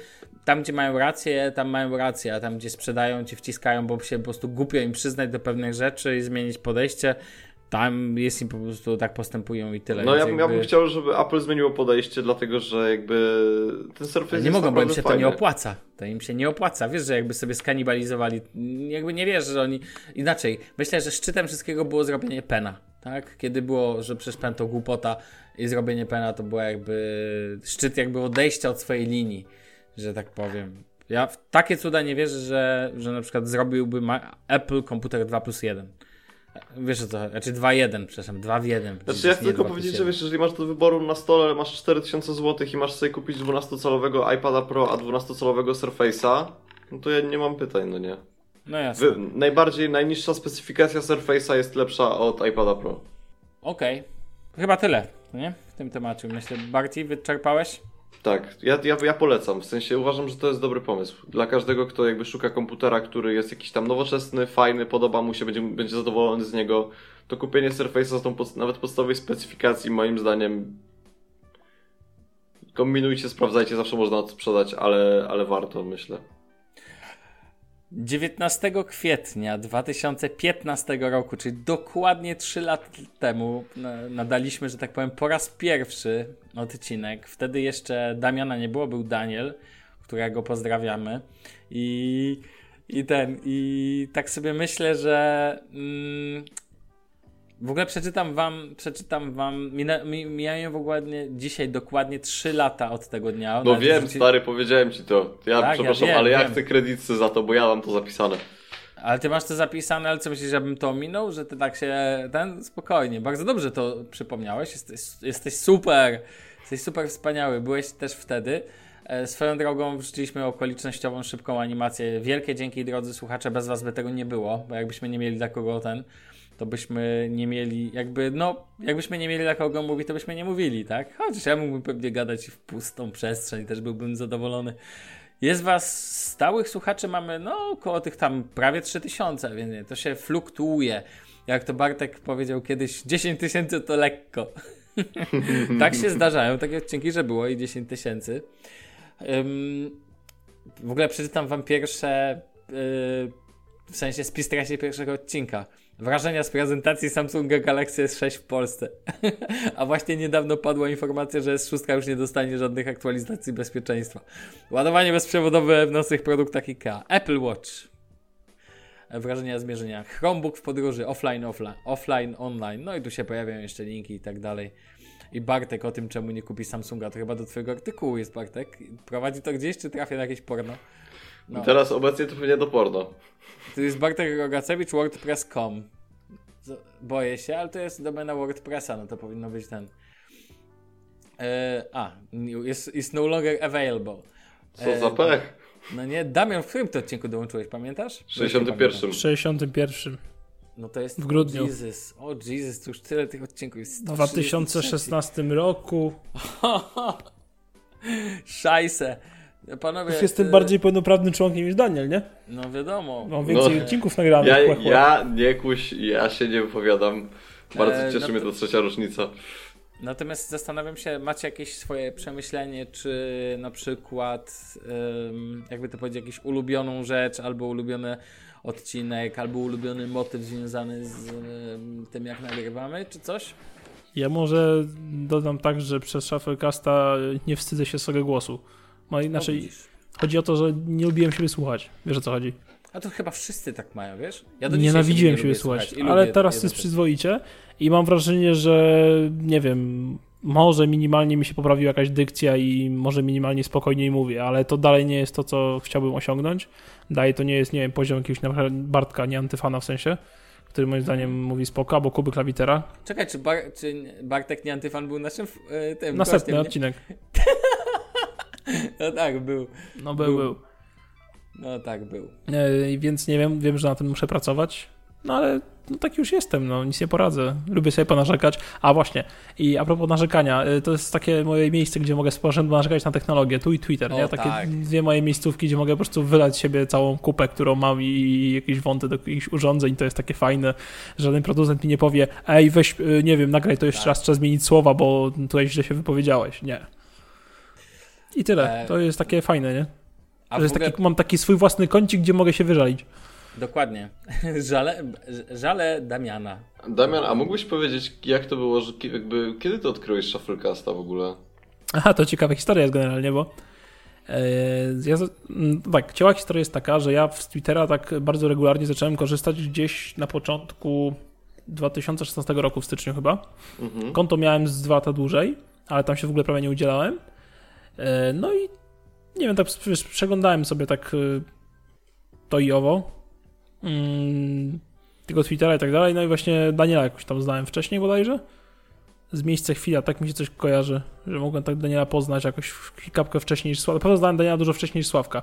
B: tam, gdzie mają rację, tam mają rację, a tam, gdzie sprzedają, ci wciskają, bo się po prostu głupio im przyznać do pewnych rzeczy i zmienić podejście, tam jest im po prostu tak postępują i tyle.
D: No ja, bym- ja bym
B: jakby-
D: chciał, żeby Apple zmieniło podejście, dlatego że jakby ten Surface
B: nie
D: jest
B: mogą, bo im się to
D: fajny.
B: nie opłaca. To im się nie opłaca. Wiesz, że jakby sobie skanibalizowali, jakby nie wiesz, że oni... Inaczej, myślę, że szczytem wszystkiego było zrobienie pena, tak? Kiedy było, że przecież pen to głupota i zrobienie pena to było jakby szczyt jakby odejścia od swojej linii, że tak powiem. Ja w takie cuda nie wierzę, że, że na przykład zrobiłby Apple komputer 2 plus 1. Wiesz o co? Znaczy 2.1, przepraszam, 2 w 1.
D: Znaczy ja chcę tylko powiedzieć, że wiesz, jeżeli masz do wyboru na stole, masz 4000 zł i masz sobie kupić 12-calowego iPada Pro, a 12-calowego Surface'a, no to ja nie mam pytań, no nie.
B: No jasne.
D: Wy, najbardziej, najniższa specyfikacja Surface'a jest lepsza od iPada Pro.
B: Okej. Chyba tyle, nie? W tym temacie. Myślę, Barty, wyczerpałeś?
D: Tak, ja, ja, ja polecam, w sensie uważam, że to jest dobry pomysł. Dla każdego, kto jakby szuka komputera, który jest jakiś tam nowoczesny, fajny, podoba mu się, będzie, będzie zadowolony z niego, to kupienie Surface'a z tą pod, nawet podstawowej specyfikacji moim zdaniem kombinujcie, sprawdzajcie, zawsze można odsprzedać, ale, ale warto, myślę.
B: 19 kwietnia 2015 roku, czyli dokładnie 3 lata temu, na- nadaliśmy, że tak powiem, po raz pierwszy odcinek. Wtedy jeszcze Damiana nie było, był Daniel, którego pozdrawiamy. I, i ten, i tak sobie myślę, że. Mm, w ogóle przeczytam wam, przeczytam wam, mijają w ogóle dzisiaj dokładnie 3 lata od tego dnia.
D: No
B: Nawet
D: wiem, stary, powiedziałem ci to. Ja
B: Tak, ja
D: przepraszam,
B: wiem,
D: ale ja
B: wiem.
D: chcę kredyty za to, bo ja mam to zapisane.
B: Ale ty masz to zapisane, ale co myślisz, żebym to ominął? Że ty tak się. Ten spokojnie. Bardzo dobrze to przypomniałeś. Jesteś, jesteś super. Jesteś super wspaniały. Byłeś też wtedy. E, Swoją drogą wrzuciliśmy okolicznościową, szybką animację. Wielkie dzięki, drodzy słuchacze. Bez was by tego nie było, bo jakbyśmy nie mieli dla kogo ten, to byśmy nie mieli, jakby, no, jakbyśmy nie mieli dla kogo mówić, to byśmy nie mówili, tak? Chociaż ja mógłbym pewnie gadać w pustą przestrzeń, też byłbym zadowolony. Jest was stałych słuchaczy, mamy no około tych tam prawie 3000, więc to się fluktuuje. Jak to Bartek powiedział kiedyś, 10 tysięcy to lekko. tak się zdarzają takie odcinki, że było i 10 tysięcy. W ogóle przeczytam wam pierwsze, yy, w sensie spis treści pierwszego odcinka. Wrażenia z prezentacji Samsunga Galaxy S6 w Polsce. A właśnie niedawno padła informacja, że S6 już nie dostanie żadnych aktualizacji bezpieczeństwa. Ładowanie bezprzewodowe w nocnych produktach IKEA. Apple Watch. Wrażenia zmierzenia. Chromebook w podróży offline, offline, offline, online. No i tu się pojawiają jeszcze linki i tak dalej. I Bartek o tym, czemu nie kupi Samsunga. To chyba do twojego artykułu jest Bartek. Prowadzi to gdzieś, czy trafia na jakieś porno? No.
D: Teraz obecnie to pewnie do porno.
B: To jest Bartek Rogacewicz, wordpress.com. Boję się, ale to jest domena WordPressa, no to powinno być ten. E, a, jest, jest no longer available.
D: Co
B: E,
D: za pech.
B: No nie, Damian, w którym to odcinku dołączyłeś, pamiętasz?
D: 61.
C: W 61.
B: No to jest
C: W grudniu.
B: O Jesus, o Jesus, to już tyle tych odcinków jest.
C: W
B: 133.
C: 2016 roku.
B: Szajse. Panowie.
C: Już jestem
B: e,
C: bardziej pełnoprawnym członkiem niż Daniel, nie?
B: No wiadomo.
C: Mam więcej
D: No.
C: odcinków nagranych.
D: Ja,
C: chłe, chłe.
D: ja nie kuś, ja się nie wypowiadam. Bardzo
B: E,
D: cieszy
B: no
D: mnie
B: to-
D: ta trzecia rocznica.
B: Natomiast zastanawiam się, macie jakieś swoje przemyślenie, czy na przykład, jakby to powiedzieć, jakąś ulubioną rzecz, albo ulubiony odcinek, albo ulubiony motyw związany z ym, tym, jak nagrywamy, czy coś?
C: Ja może dodam tak, że przez Shufflecasta nie wstydzę się swojego głosu. No inaczej chodzi o to, że nie lubiłem siebie słuchać. Wiesz o co chodzi?
B: A to chyba wszyscy tak mają, wiesz? Ja do
C: Nienawidziłem
B: nie
C: siebie
B: lubię
C: słuchać,
B: i
C: ale teraz jest przyzwoicie i mam wrażenie, że nie wiem, może minimalnie mi się poprawiła jakaś dykcja i może minimalnie spokojniej mówię, ale to dalej nie jest to, co chciałbym osiągnąć. Dalej to nie jest, nie wiem, poziom jakiegoś na przykład Bartka, nie antyfana w sensie, który moim zdaniem mówi spoko, albo Kuby Klawitera.
B: Czekaj, czy, Bar czy Bartek nie Antyfan był naszym y, tym
C: Następny
B: gościem,
C: odcinek.
B: No tak, był.
C: No był,
B: Był.
C: był.
B: No tak, był.
C: E, więc nie wiem, wiem, że na tym muszę pracować, no ale no, tak już jestem, no nic nie poradzę. Lubię sobie ponarzekać. A właśnie, i a propos narzekania, e, to jest takie moje miejsce, gdzie mogę porządku narzekać na technologię, tu i Twitter,
B: O,
C: nie? Takie
B: tak.
C: dwie moje miejscówki, gdzie mogę po prostu wylać siebie całą kupę, którą mam i jakieś wąty do jakichś urządzeń, to jest takie fajne, żaden producent mi nie powie, ej weź, e, nie wiem, nagraj to jeszcze
B: Tak.
C: raz, trzeba zmienić słowa, bo tutaj źle się wypowiedziałeś. Nie. I tyle.
B: E,
C: To jest takie fajne, nie?
B: A
C: Że
B: ogóle,
C: taki, mam taki swój własny kącik, gdzie mogę się wyżalić.
B: Dokładnie. Żale, żale Damiana.
D: Damian, a mógłbyś powiedzieć, jak to było, że jakby, kiedy ty odkryłeś Shufflecasta w ogóle?
C: Aha, to ciekawa historia jest generalnie, bo e, ja, tak, ciała historia jest taka, że ja z Twittera tak bardzo regularnie zacząłem korzystać gdzieś na początku 2016 roku, w styczniu chyba. Mhm. Konto miałem z dwa lata dłużej, ale tam się w ogóle prawie nie udzielałem. E, no i nie wiem, tak przeglądałem sobie tak e, to i owo mm, tego Twittera i tak dalej. No i właśnie Daniela jakoś tam znałem wcześniej bodajże. Z miejsca chwila, tak mi się coś kojarzy, że mogłem tak Daniela poznać jakoś kapkę wcześniej niż Sławka. Pewno znałem Daniela dużo wcześniej niż Sławka.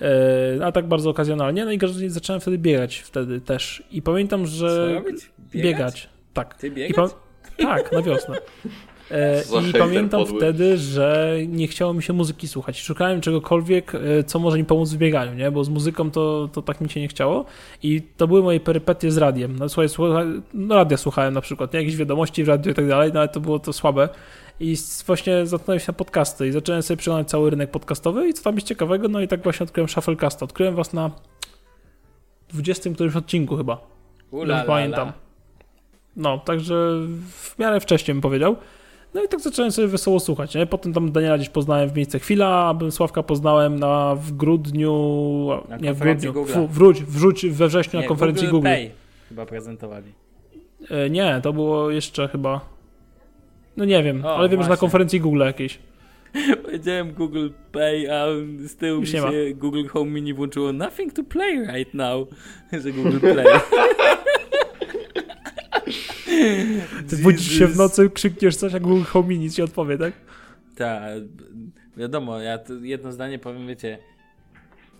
C: Yy, a tak bardzo okazjonalnie. No i zacząłem wtedy biegać wtedy też. I pamiętam, że...
B: Co robić? Biegać? biegać
C: tak.
B: Ty biegać?
C: Tak, na wiosnę. E, I pamiętam wtedy, że nie chciało mi się muzyki słuchać. Szukałem czegokolwiek, e, co może mi pomóc w bieganiu, nie? bo z muzyką to, to tak mi się nie chciało. I to były moje perypetie z radiem. No, słuchaj, słuchaj, no radia słuchałem na przykład, nie? jakieś wiadomości w radiu i tak dalej, no ale to było to słabe. I właśnie zatknąłem się na podcasty i zacząłem sobie przeglądać cały rynek podcastowy i co tam jest ciekawego, no i tak właśnie odkryłem Shufflecasta. Odkryłem was na 20 którymś odcinku chyba.
B: Ula,
C: pamiętam. No, także w miarę wcześniej bym powiedział. No i tak zacząłem sobie wesoło słuchać. Nie? Potem tam Daniela gdzieś poznałem w miejsce chwila, Sławka poznałem na, w grudniu.
B: Na
C: nie,
B: w grudniu.
C: Fu, wróć, wrzuć we wrześniu nie, na konferencji Google. Google.
B: Pay chyba prezentowali.
C: E, nie, to było jeszcze chyba. No nie wiem, o, ale wiem, właśnie. że na konferencji Google jakiejś.
B: Powiedziałem Google Pay, a z tyłu mi się Google Home Mini włączyło Nothing to play right now, że Google Play.
C: Ty budzisz się w nocy, krzykniesz coś, Home nic ci odpowie, tak?
B: Tak, wiadomo, ja jedno zdanie powiem, wiecie,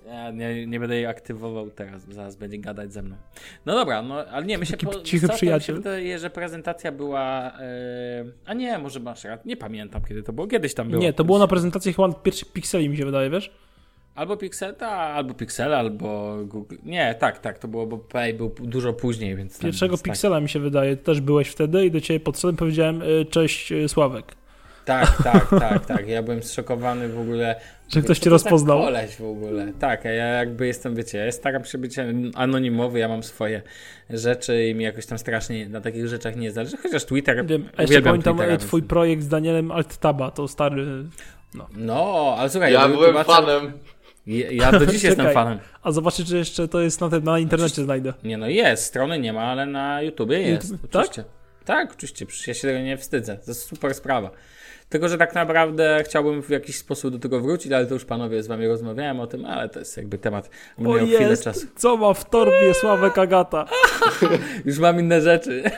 B: ja nie, nie będę jej aktywował teraz, zaraz będzie gadać ze mną. No dobra, no ale nie, my się
C: po, cichy przyjaciel.
B: Mi się wydaje, że prezentacja była. Yy, a nie, może masz rację, nie pamiętam kiedy to było. Kiedyś tam było.
C: Nie, to było na prezentacji chyba pierwszych pikseli, mi się wydaje, wiesz?
B: Albo Pixel, albo Pixel, albo Google. Nie, tak, tak, to było, bo Play był dużo później, więc.
C: Pierwszego więc Pixela tak. mi się wydaje, też byłeś wtedy i do ciebie podszedłem powiedziałem y, cześć y, Sławek.
B: Tak, tak, tak, tak. Ja byłem zszokowany w ogóle.
C: Że ktoś cię rozpoznał.
B: Tak koleś w ogóle. Tak, a ja jakby jestem, wiecie, ja staram się być anonimowy, ja mam swoje rzeczy i mi jakoś tam strasznie na takich rzeczach nie zależy, chociaż Twitter.
C: Wiem, a jeszcze pamiętam Twittera, twój więc... projekt z Danielem Alttaba, to stary. No,
B: no ale słuchaj,
D: ja byłem fanem.
B: Ja, do dziś jestem fanem.
C: A zobaczyć, czy jeszcze to jest na, tym, na internecie znajdę.
B: Nie no jest, strony nie ma, ale na YouTubie jest. YouTube, oczywiście. Tak? Tak, oczywiście, ja się tego nie wstydzę. To jest super sprawa. Tylko, że tak naprawdę chciałbym w jakiś sposób do tego wrócić, ale to już panowie z wami rozmawiałem o tym, ale to jest jakby temat.
C: O jest, czasu. co ma w torbie Sławek Agata?
B: już mam inne rzeczy.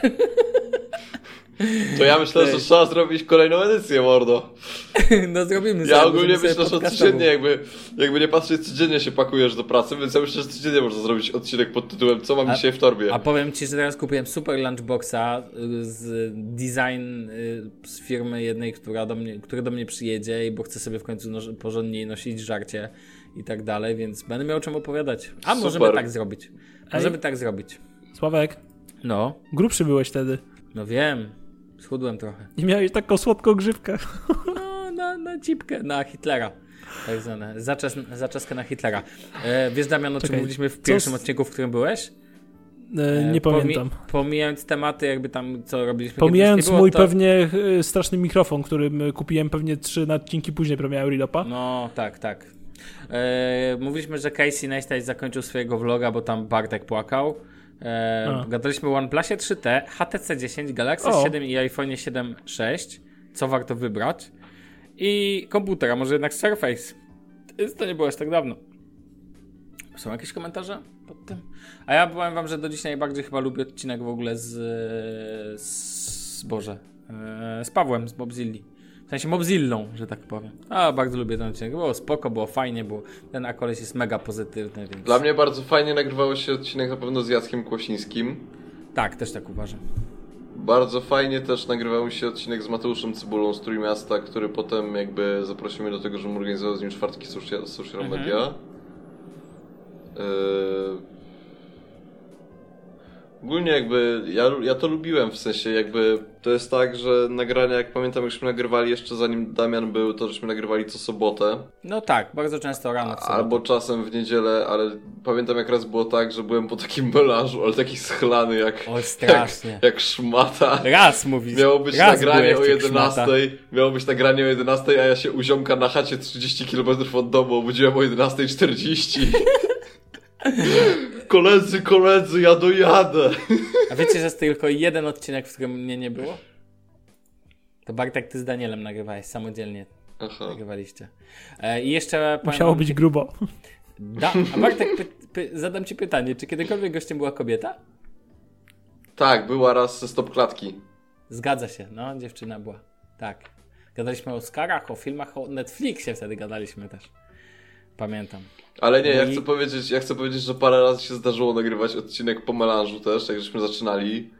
D: To ja myślę, że trzeba zrobić kolejną edycję, mordo.
B: No zrobimy
D: Ja ogólnie myślę, że codziennie jakby, jakby nie patrzeć, codziennie się pakujesz do pracy, więc ja myślę, że codziennie można zrobić odcinek pod tytułem Co mam a, dzisiaj w torbie.
B: A powiem Ci, że teraz kupiłem super lunchboxa y, z design y, z firmy jednej, która do mnie, który do mnie przyjedzie, bo chcę sobie w końcu no, porządniej nosić żarcie i tak dalej, więc będę miał o czym opowiadać. A super. możemy tak zrobić. Możemy Ej. tak zrobić.
C: Sławek.
B: No.
C: Grubszy byłeś wtedy.
B: No wiem. Schudłem trochę.
C: I miałeś taką słodką grzywkę.
B: No, na, na cipkę, na Hitlera. Tak zwane. Zaczes, zaczeskę na Hitlera. E, wiesz, Damian, o czym mówiliśmy w pierwszym z... odcinku, w którym byłeś?
C: E, nie pamiętam.
B: pomijając tematy, jakby tam co robiliśmy.
C: Pomijając mój to... pewnie e, straszny mikrofon, który kupiłem pewnie trzy odcinki później, premiera Rilopa.
B: No, tak, tak. E, mówiliśmy, że Casey Neistat zakończył swojego vloga, bo tam Bartek płakał. E, gadaliśmy o OnePlusie 3T, HTC 10, Galaxy o. 7 i iPhone 7 6. Co warto wybrać? I komputer, a może jednak Surface. To nie było aż tak dawno. Są jakieś komentarze pod tym? A ja powiem wam, że do dziś najbardziej chyba lubię odcinek w ogóle z, z Boże, e, z Pawłem, z Bobzilli. W sensie Mobzillą, że tak powiem. A, bardzo lubię ten odcinek. Było spoko, było fajnie, bo ten akoles jest mega pozytywny, więc...
D: Dla mnie bardzo fajnie nagrywało się odcinek na pewno z Jackiem Kłosińskim.
B: Tak, też tak uważam.
D: Bardzo fajnie też nagrywał się odcinek z Mateuszem Cybulą z Trójmiasta, który potem jakby zaprosił mnie do tego, żebym organizował z nim czwartki social, social mhm. media. Yy... Ogólnie jakby ja, ja to lubiłem, w sensie jakby to jest tak, że nagrania, jak pamiętam, żeśmy nagrywali jeszcze zanim Damian był, to żeśmy nagrywali co sobotę.
B: No tak, bardzo często rano.
D: Albo czasem w niedzielę, ale pamiętam jak raz było tak, że byłem po takim melanżu, ale taki schlany jak,
B: Oj, strasznie.
D: jak, jak szmata.
B: Raz mówisz.
D: Miało być
B: raz
D: nagranie o
B: byłeś jak
D: 11,
B: szmata.
D: miało być nagranie o 11, a ja się u ziomka na chacie 30 km od domu obudziłem o 11.40. koledzy, koledzy, ja dojadę.
B: A wiecie, że jest tylko jeden odcinek, w którym mnie nie było? To Bartek, ty z Danielem nagrywałeś samodzielnie.
D: Aha.
B: Nagrywaliście. E, I jeszcze powiem
C: Musiało być grubo.
B: Da, a Bartek, py, py, zadam ci pytanie, czy kiedykolwiek gościem była kobieta?
D: Tak, była raz ze stop klatki.
B: Zgadza się, no, dziewczyna była. Tak. Gadaliśmy o Oscarach, o filmach, o Netflixie wtedy gadaliśmy też. Pamiętam.
D: Ale nie, ja chcę powiedzieć, ja chcę powiedzieć, że parę razy się zdarzyło nagrywać odcinek po melanżu też, jak żeśmy zaczynali.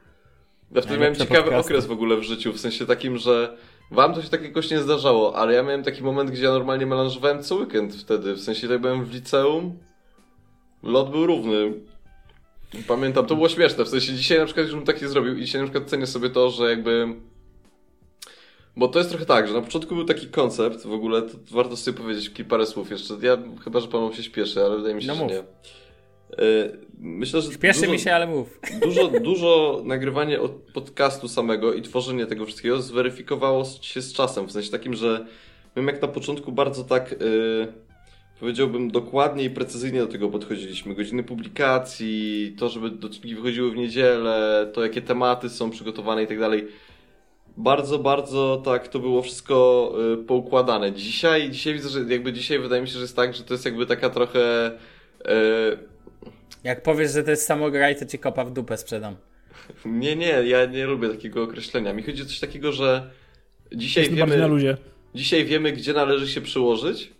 D: Ja wtedy miałem ciekawy
B: podcasty.
D: okres w ogóle w życiu, w sensie takim, że wam to się tak jakoś nie zdarzało, ale ja miałem taki moment, gdzie ja normalnie melanżowałem co weekend wtedy, w sensie tak byłem w liceum, lot był równy. Pamiętam, to było śmieszne, w sensie dzisiaj na przykład już bym tak nie zrobił i dzisiaj na przykład cenię sobie to, że jakby... Bo to jest trochę tak, że na początku był taki koncept, w ogóle to warto sobie powiedzieć kilka parę słów jeszcze. Ja chyba, że panu się śpieszy, ale wydaje mi się,
B: No
D: że
B: mów.
D: nie. E, Myślę, że
B: Śpieszy
D: dużo,
B: mi się, ale mów.
D: Dużo, dużo nagrywanie od podcastu samego i tworzenie tego wszystkiego zweryfikowało się z czasem. W sensie takim, że my jak na początku bardzo tak e, powiedziałbym dokładnie i precyzyjnie do tego podchodziliśmy. Godziny publikacji, to żeby odcinki wychodziły w niedzielę, to jakie tematy są przygotowane i tak dalej. Bardzo, bardzo tak to było wszystko y, poukładane. Dzisiaj, dzisiaj widzę, że jakby dzisiaj wydaje mi się, że jest tak, że to jest jakby taka trochę y,
B: Jak powiesz, że to jest samograj, to ci kopa w dupę sprzedam.
D: Nie, nie, ja nie lubię takiego określenia. Mi chodzi o coś takiego, że dzisiaj
C: na
D: wiemy,
C: luzie.
D: dzisiaj wiemy, gdzie należy się przyłożyć,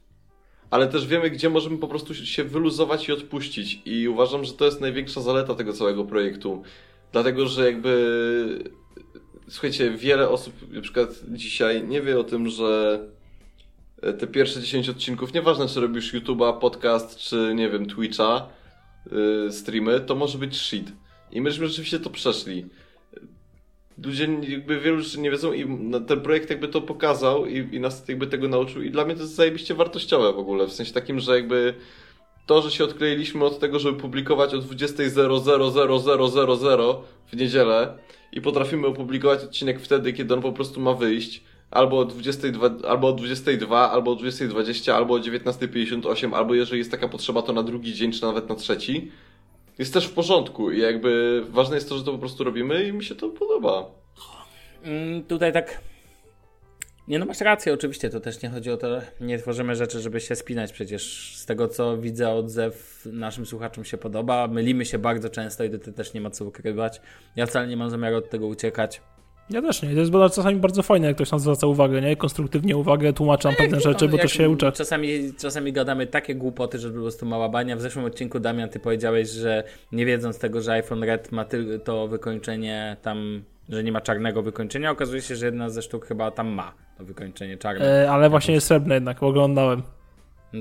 D: ale też wiemy, gdzie możemy po prostu się wyluzować i odpuścić. I uważam, że to jest największa zaleta tego całego projektu. Dlatego, że jakby słuchajcie, wiele osób na przykład dzisiaj nie wie o tym, że te pierwsze 10 odcinków, nieważne czy robisz YouTube'a, podcast, czy nie wiem, Twitcha, yy, streamy, to może być shit. I myśmy rzeczywiście to przeszli. Ludzie jakby wielu rzeczy nie wiedzą i ten projekt jakby to pokazał i, i nas jakby tego nauczył i dla mnie to jest zajebiście wartościowe w ogóle, w sensie takim, że jakby to, że się odkleiliśmy od tego, żeby publikować o 20.000000 w niedzielę i potrafimy opublikować odcinek wtedy, kiedy on po prostu ma wyjść, albo o 22, albo o 22, albo o 20.20, albo o 19.58, albo jeżeli jest taka potrzeba, to na drugi dzień, czy nawet na trzeci, jest też w porządku i jakby ważne jest to, że to po prostu robimy i mi się to podoba.
B: Mm, tutaj tak. Nie no, masz rację, oczywiście, to też nie chodzi o to, nie tworzymy rzeczy, żeby się spinać, przecież z tego co widzę odzew naszym słuchaczom się podoba, mylimy się bardzo często i to też nie ma co ukrywać. Ja wcale nie mam zamiaru od tego uciekać.
C: Ja też nie. To jest czasami bardzo fajne, jak ktoś nam zwraca uwagę, nie? Konstruktywnie uwagę, tłumaczy nam pewne rzeczy, bo
B: No,
C: też się uczę.
B: Czasami, czasami gadamy takie głupoty, że po prostu mała bania. W zeszłym odcinku, Damian, ty powiedziałeś, że nie wiedząc tego, że iPhone Red ma to wykończenie tam, że nie ma czarnego wykończenia, okazuje się, że jedna ze sztuk chyba tam ma to wykończenie czarne.
C: E, ale właśnie jest srebrne jednak, bo oglądałem.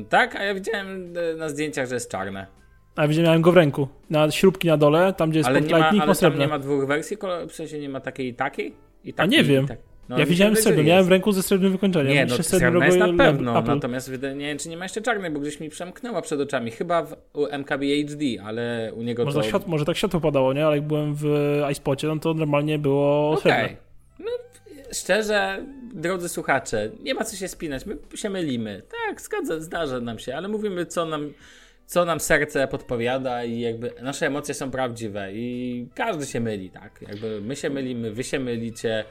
B: Tak, a ja widziałem e, na zdjęciach, że jest czarne.
C: A widziałem go w ręku. Na śrubki na dole, tam gdzie jest
B: Ale, nie ma, ale
C: ma srebrne.
B: nie ma dwóch wersji, w sensie nie ma takiej i takiej? I
C: A nie wiem.
B: I tak. No,
C: ja widziałem srebrny, miałem w ręku ze srebrnym wykończeniem.
B: Nie, no srebrna jest na pewno,
C: Apple.
B: natomiast nie wiem, czy nie ma jeszcze czarnej, bo gdzieś mi przemknęła przed oczami. Chyba w MKB HD, ale u niego
C: Może,
B: to...
C: świat, może tak światło padało, nie? Ale jak byłem w iSpocie, no to normalnie było
B: Okej.
C: srebrne.
B: No, szczerze, drodzy słuchacze, nie ma co się spinać, my się mylimy. Tak, zgadza, zdarza nam się, ale mówimy, co nam, co nam serce podpowiada i jakby nasze emocje są prawdziwe i każdy się myli, tak? Jakby my się mylimy, wy się mylicie,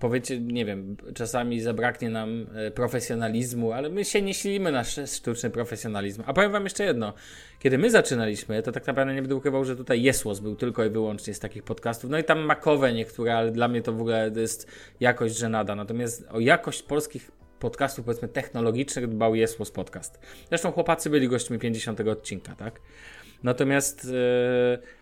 B: powiecie, nie wiem, czasami zabraknie nam e, profesjonalizmu, ale my się nie silimy na sz- sztuczny profesjonalizm. A powiem wam jeszcze jedno. Kiedy my zaczynaliśmy, to tak naprawdę nie będę ukrywał, że tutaj Jesłos był tylko i wyłącznie z takich podcastów. No i tam makowe niektóre, ale dla mnie to w ogóle jest jakość żenada. Natomiast o jakość polskich podcastów, powiedzmy technologicznych, dbał Jesłos Podcast. Zresztą chłopacy byli gośćmi 50 odcinka, tak? Natomiast e,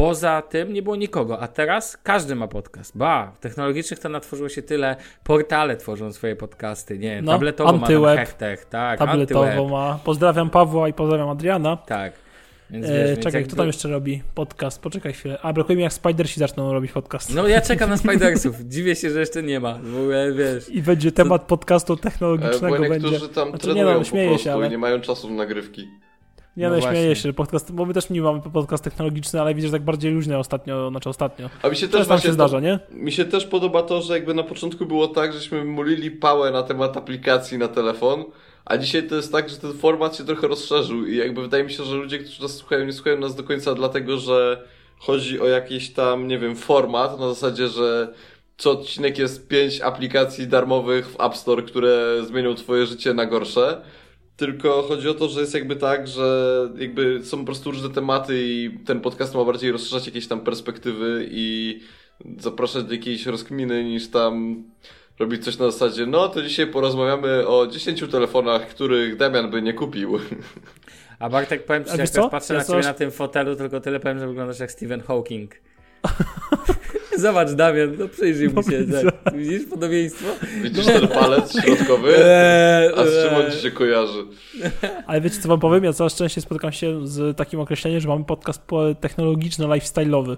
B: Poza tym nie było nikogo, a teraz każdy ma podcast. Ba, w technologicznych to natworzyło się tyle, portale tworzą swoje podcasty, nie,
C: No,
B: tabletowo ma
C: Antyweb,
B: tam Hechtech, tak,
C: Tabletowo
B: Antyweb,
C: ma. Pozdrawiam Pawła i pozdrawiam Adriana.
B: tak. Więc,
C: E,
B: wiesz,
C: czekaj, kto tam jeszcze robi podcast? Poczekaj chwilę. A, brakuje mi jak Spidersi zaczną robić podcast.
B: No ja czekam na Spidersów. Dziwię się, że jeszcze nie ma. W ogóle, wiesz.
C: I będzie temat podcastu
D: E,
C: technologicznego
D: Bo
C: będzie.
D: niektórzy tam
C: Znaczy, nie
D: trenują
C: no,
D: po prostu
C: się, ale-
D: i nie mają czasu na nagrywki.
C: Nie
B: No
C: śmieję się, podcast, bo my też nie mamy podcast technologiczny, ale widzisz, tak bardziej luźne ostatnio, znaczy ostatnio.
D: A mi się też właśnie
C: się zdarza, nie?
D: Mi się też podoba to, że jakby na początku było tak, żeśmy mulili pałę na temat aplikacji na telefon, a dzisiaj to jest tak, że ten format się trochę rozszerzył i jakby wydaje mi się, że ludzie, którzy nas słuchają, nie słuchają nas do końca dlatego, że chodzi o jakiś tam, nie wiem, format na zasadzie, że co odcinek jest pięć aplikacji darmowych w App Store, które zmienią twoje życie na gorsze. Tylko chodzi o to, że jest jakby tak, że jakby są po prostu różne tematy i ten podcast ma bardziej rozszerzać jakieś tam perspektywy i zapraszać do jakiejś rozkminy niż tam robić coś na zasadzie, no to dzisiaj porozmawiamy o 10 telefonach, których Damian by nie kupił.
B: A Bartek, powiem ci, jak patrzę
C: Ja
B: na ciebie
C: coś-
B: na tym fotelu, tylko tyle powiem, że wyglądasz jak Stephen Hawking. Zobacz, Damian, no przyjrzyj
C: No
B: się. Tak. Widzisz podobieństwo?
D: Widzisz ten palec środkowy?
B: Eee,
D: A z czym on
B: eee.
D: ci się kojarzy?
C: Ale wiecie co wam powiem? Ja coraz częściej spotykam się z takim określeniem, że mamy podcast po- technologiczno-lifestyle'owy.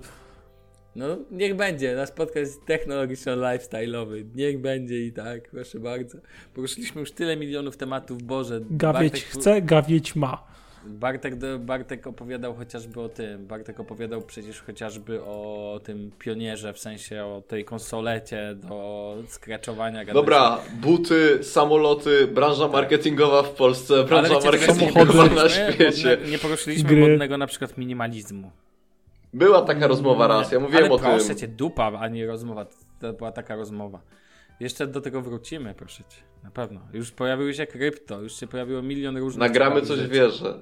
B: No, niech będzie. Nasz podcast jest technologiczno-lifestyle'owy. Niech będzie i tak, proszę bardzo. Poruszyliśmy już tyle milionów tematów, Boże.
C: Gawieć
B: Bartek-
C: chce, gawieć ma.
B: Bartek, Bartek opowiadał chociażby o tym. Bartek opowiadał przecież chociażby o tym pionierze, w sensie o tej konsolecie do skraczowania.
D: Dobra, buty, samoloty, branża marketingowa w Polsce, branża
B: wiecie, nie
D: marketingowa na świecie.
B: Modne- Nie poruszyliśmy
C: Gry.
B: modnego na przykład minimalizmu.
D: Była taka rozmowa raz, ja mówiłem
B: Ale
D: o
B: proszę
D: tym.
B: cię, dupa, a nie rozmowa. To była taka rozmowa. Jeszcze do tego wrócimy, proszę cię. Na pewno. Już pojawiły się krypto, już się pojawiło milion różnych
D: Nagramy coś
B: rzeczy.
D: w wierze.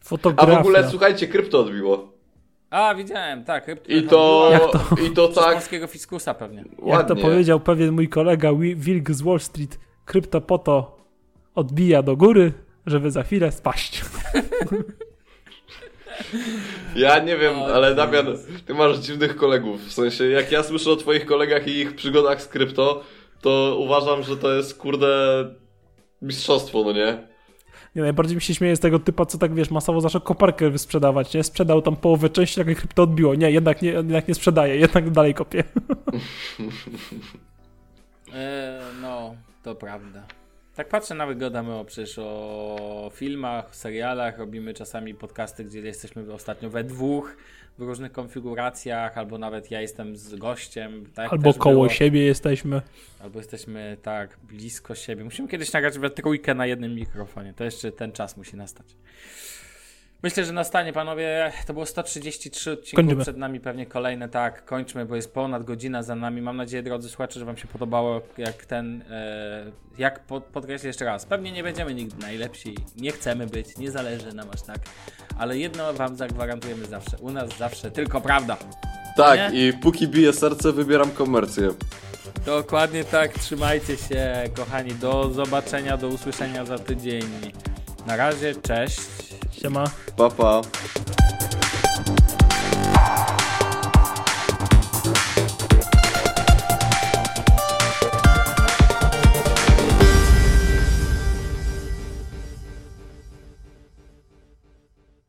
D: A
C: Fotografia.
D: w ogóle, słuchajcie, krypto odbiło.
B: A, widziałem, tak. Krypto
D: I to,
C: Jak to?
D: i to tak
B: polskiego fiskusa pewnie.
C: Jak to
D: ładnie.
C: powiedział pewien mój kolega Wi- Wilk z Wall Street, krypto po to odbija do góry, żeby za chwilę spaść.
D: Ja nie wiem,
B: O,
D: ale Damian, ty masz dziwnych kolegów. W sensie, jak ja słyszę o twoich kolegach i ich przygodach z krypto, to uważam, że to jest, kurde, mistrzostwo, no nie?
C: Nie, najbardziej mi się śmieje z tego typa, co tak wiesz, masowo zaczął koparkę wysprzedawać, nie? Sprzedał tam połowę części, jak krypto odbiło. Nie, jednak nie, jednak nie sprzedaje, jednak dalej kopie.
B: E, no, to prawda. Tak patrzę na wygodę, o przecież o filmach, serialach, robimy czasami podcasty, gdzie jesteśmy ostatnio we dwóch, w różnych konfiguracjach, albo nawet ja jestem z gościem. Tak
C: Albo koło
B: było.
C: siebie jesteśmy.
B: Albo jesteśmy tak blisko siebie. Musimy kiedyś nagrać we trójkę na jednym mikrofonie. To jeszcze ten czas musi nastać. Myślę, że nastanie, panowie. To było 133 odcinków,
C: Kończymy.
B: przed nami pewnie kolejne. Tak, kończmy, bo jest ponad godzina za nami. Mam nadzieję, drodzy słuchacze, że wam się podobało, jak ten, e, jak pod, podkreślę jeszcze raz. Pewnie nie będziemy nigdy najlepsi, nie chcemy być, nie zależy nam aż tak. Ale jedno wam zagwarantujemy zawsze. U nas zawsze tylko prawda.
D: Tak,
B: Nie?
D: i póki bije serce, wybieram komercję.
B: Dokładnie tak, trzymajcie się, kochani. Do zobaczenia, do usłyszenia za tydzień. Na razie, cześć.
C: Chamar.
D: Pau, pau.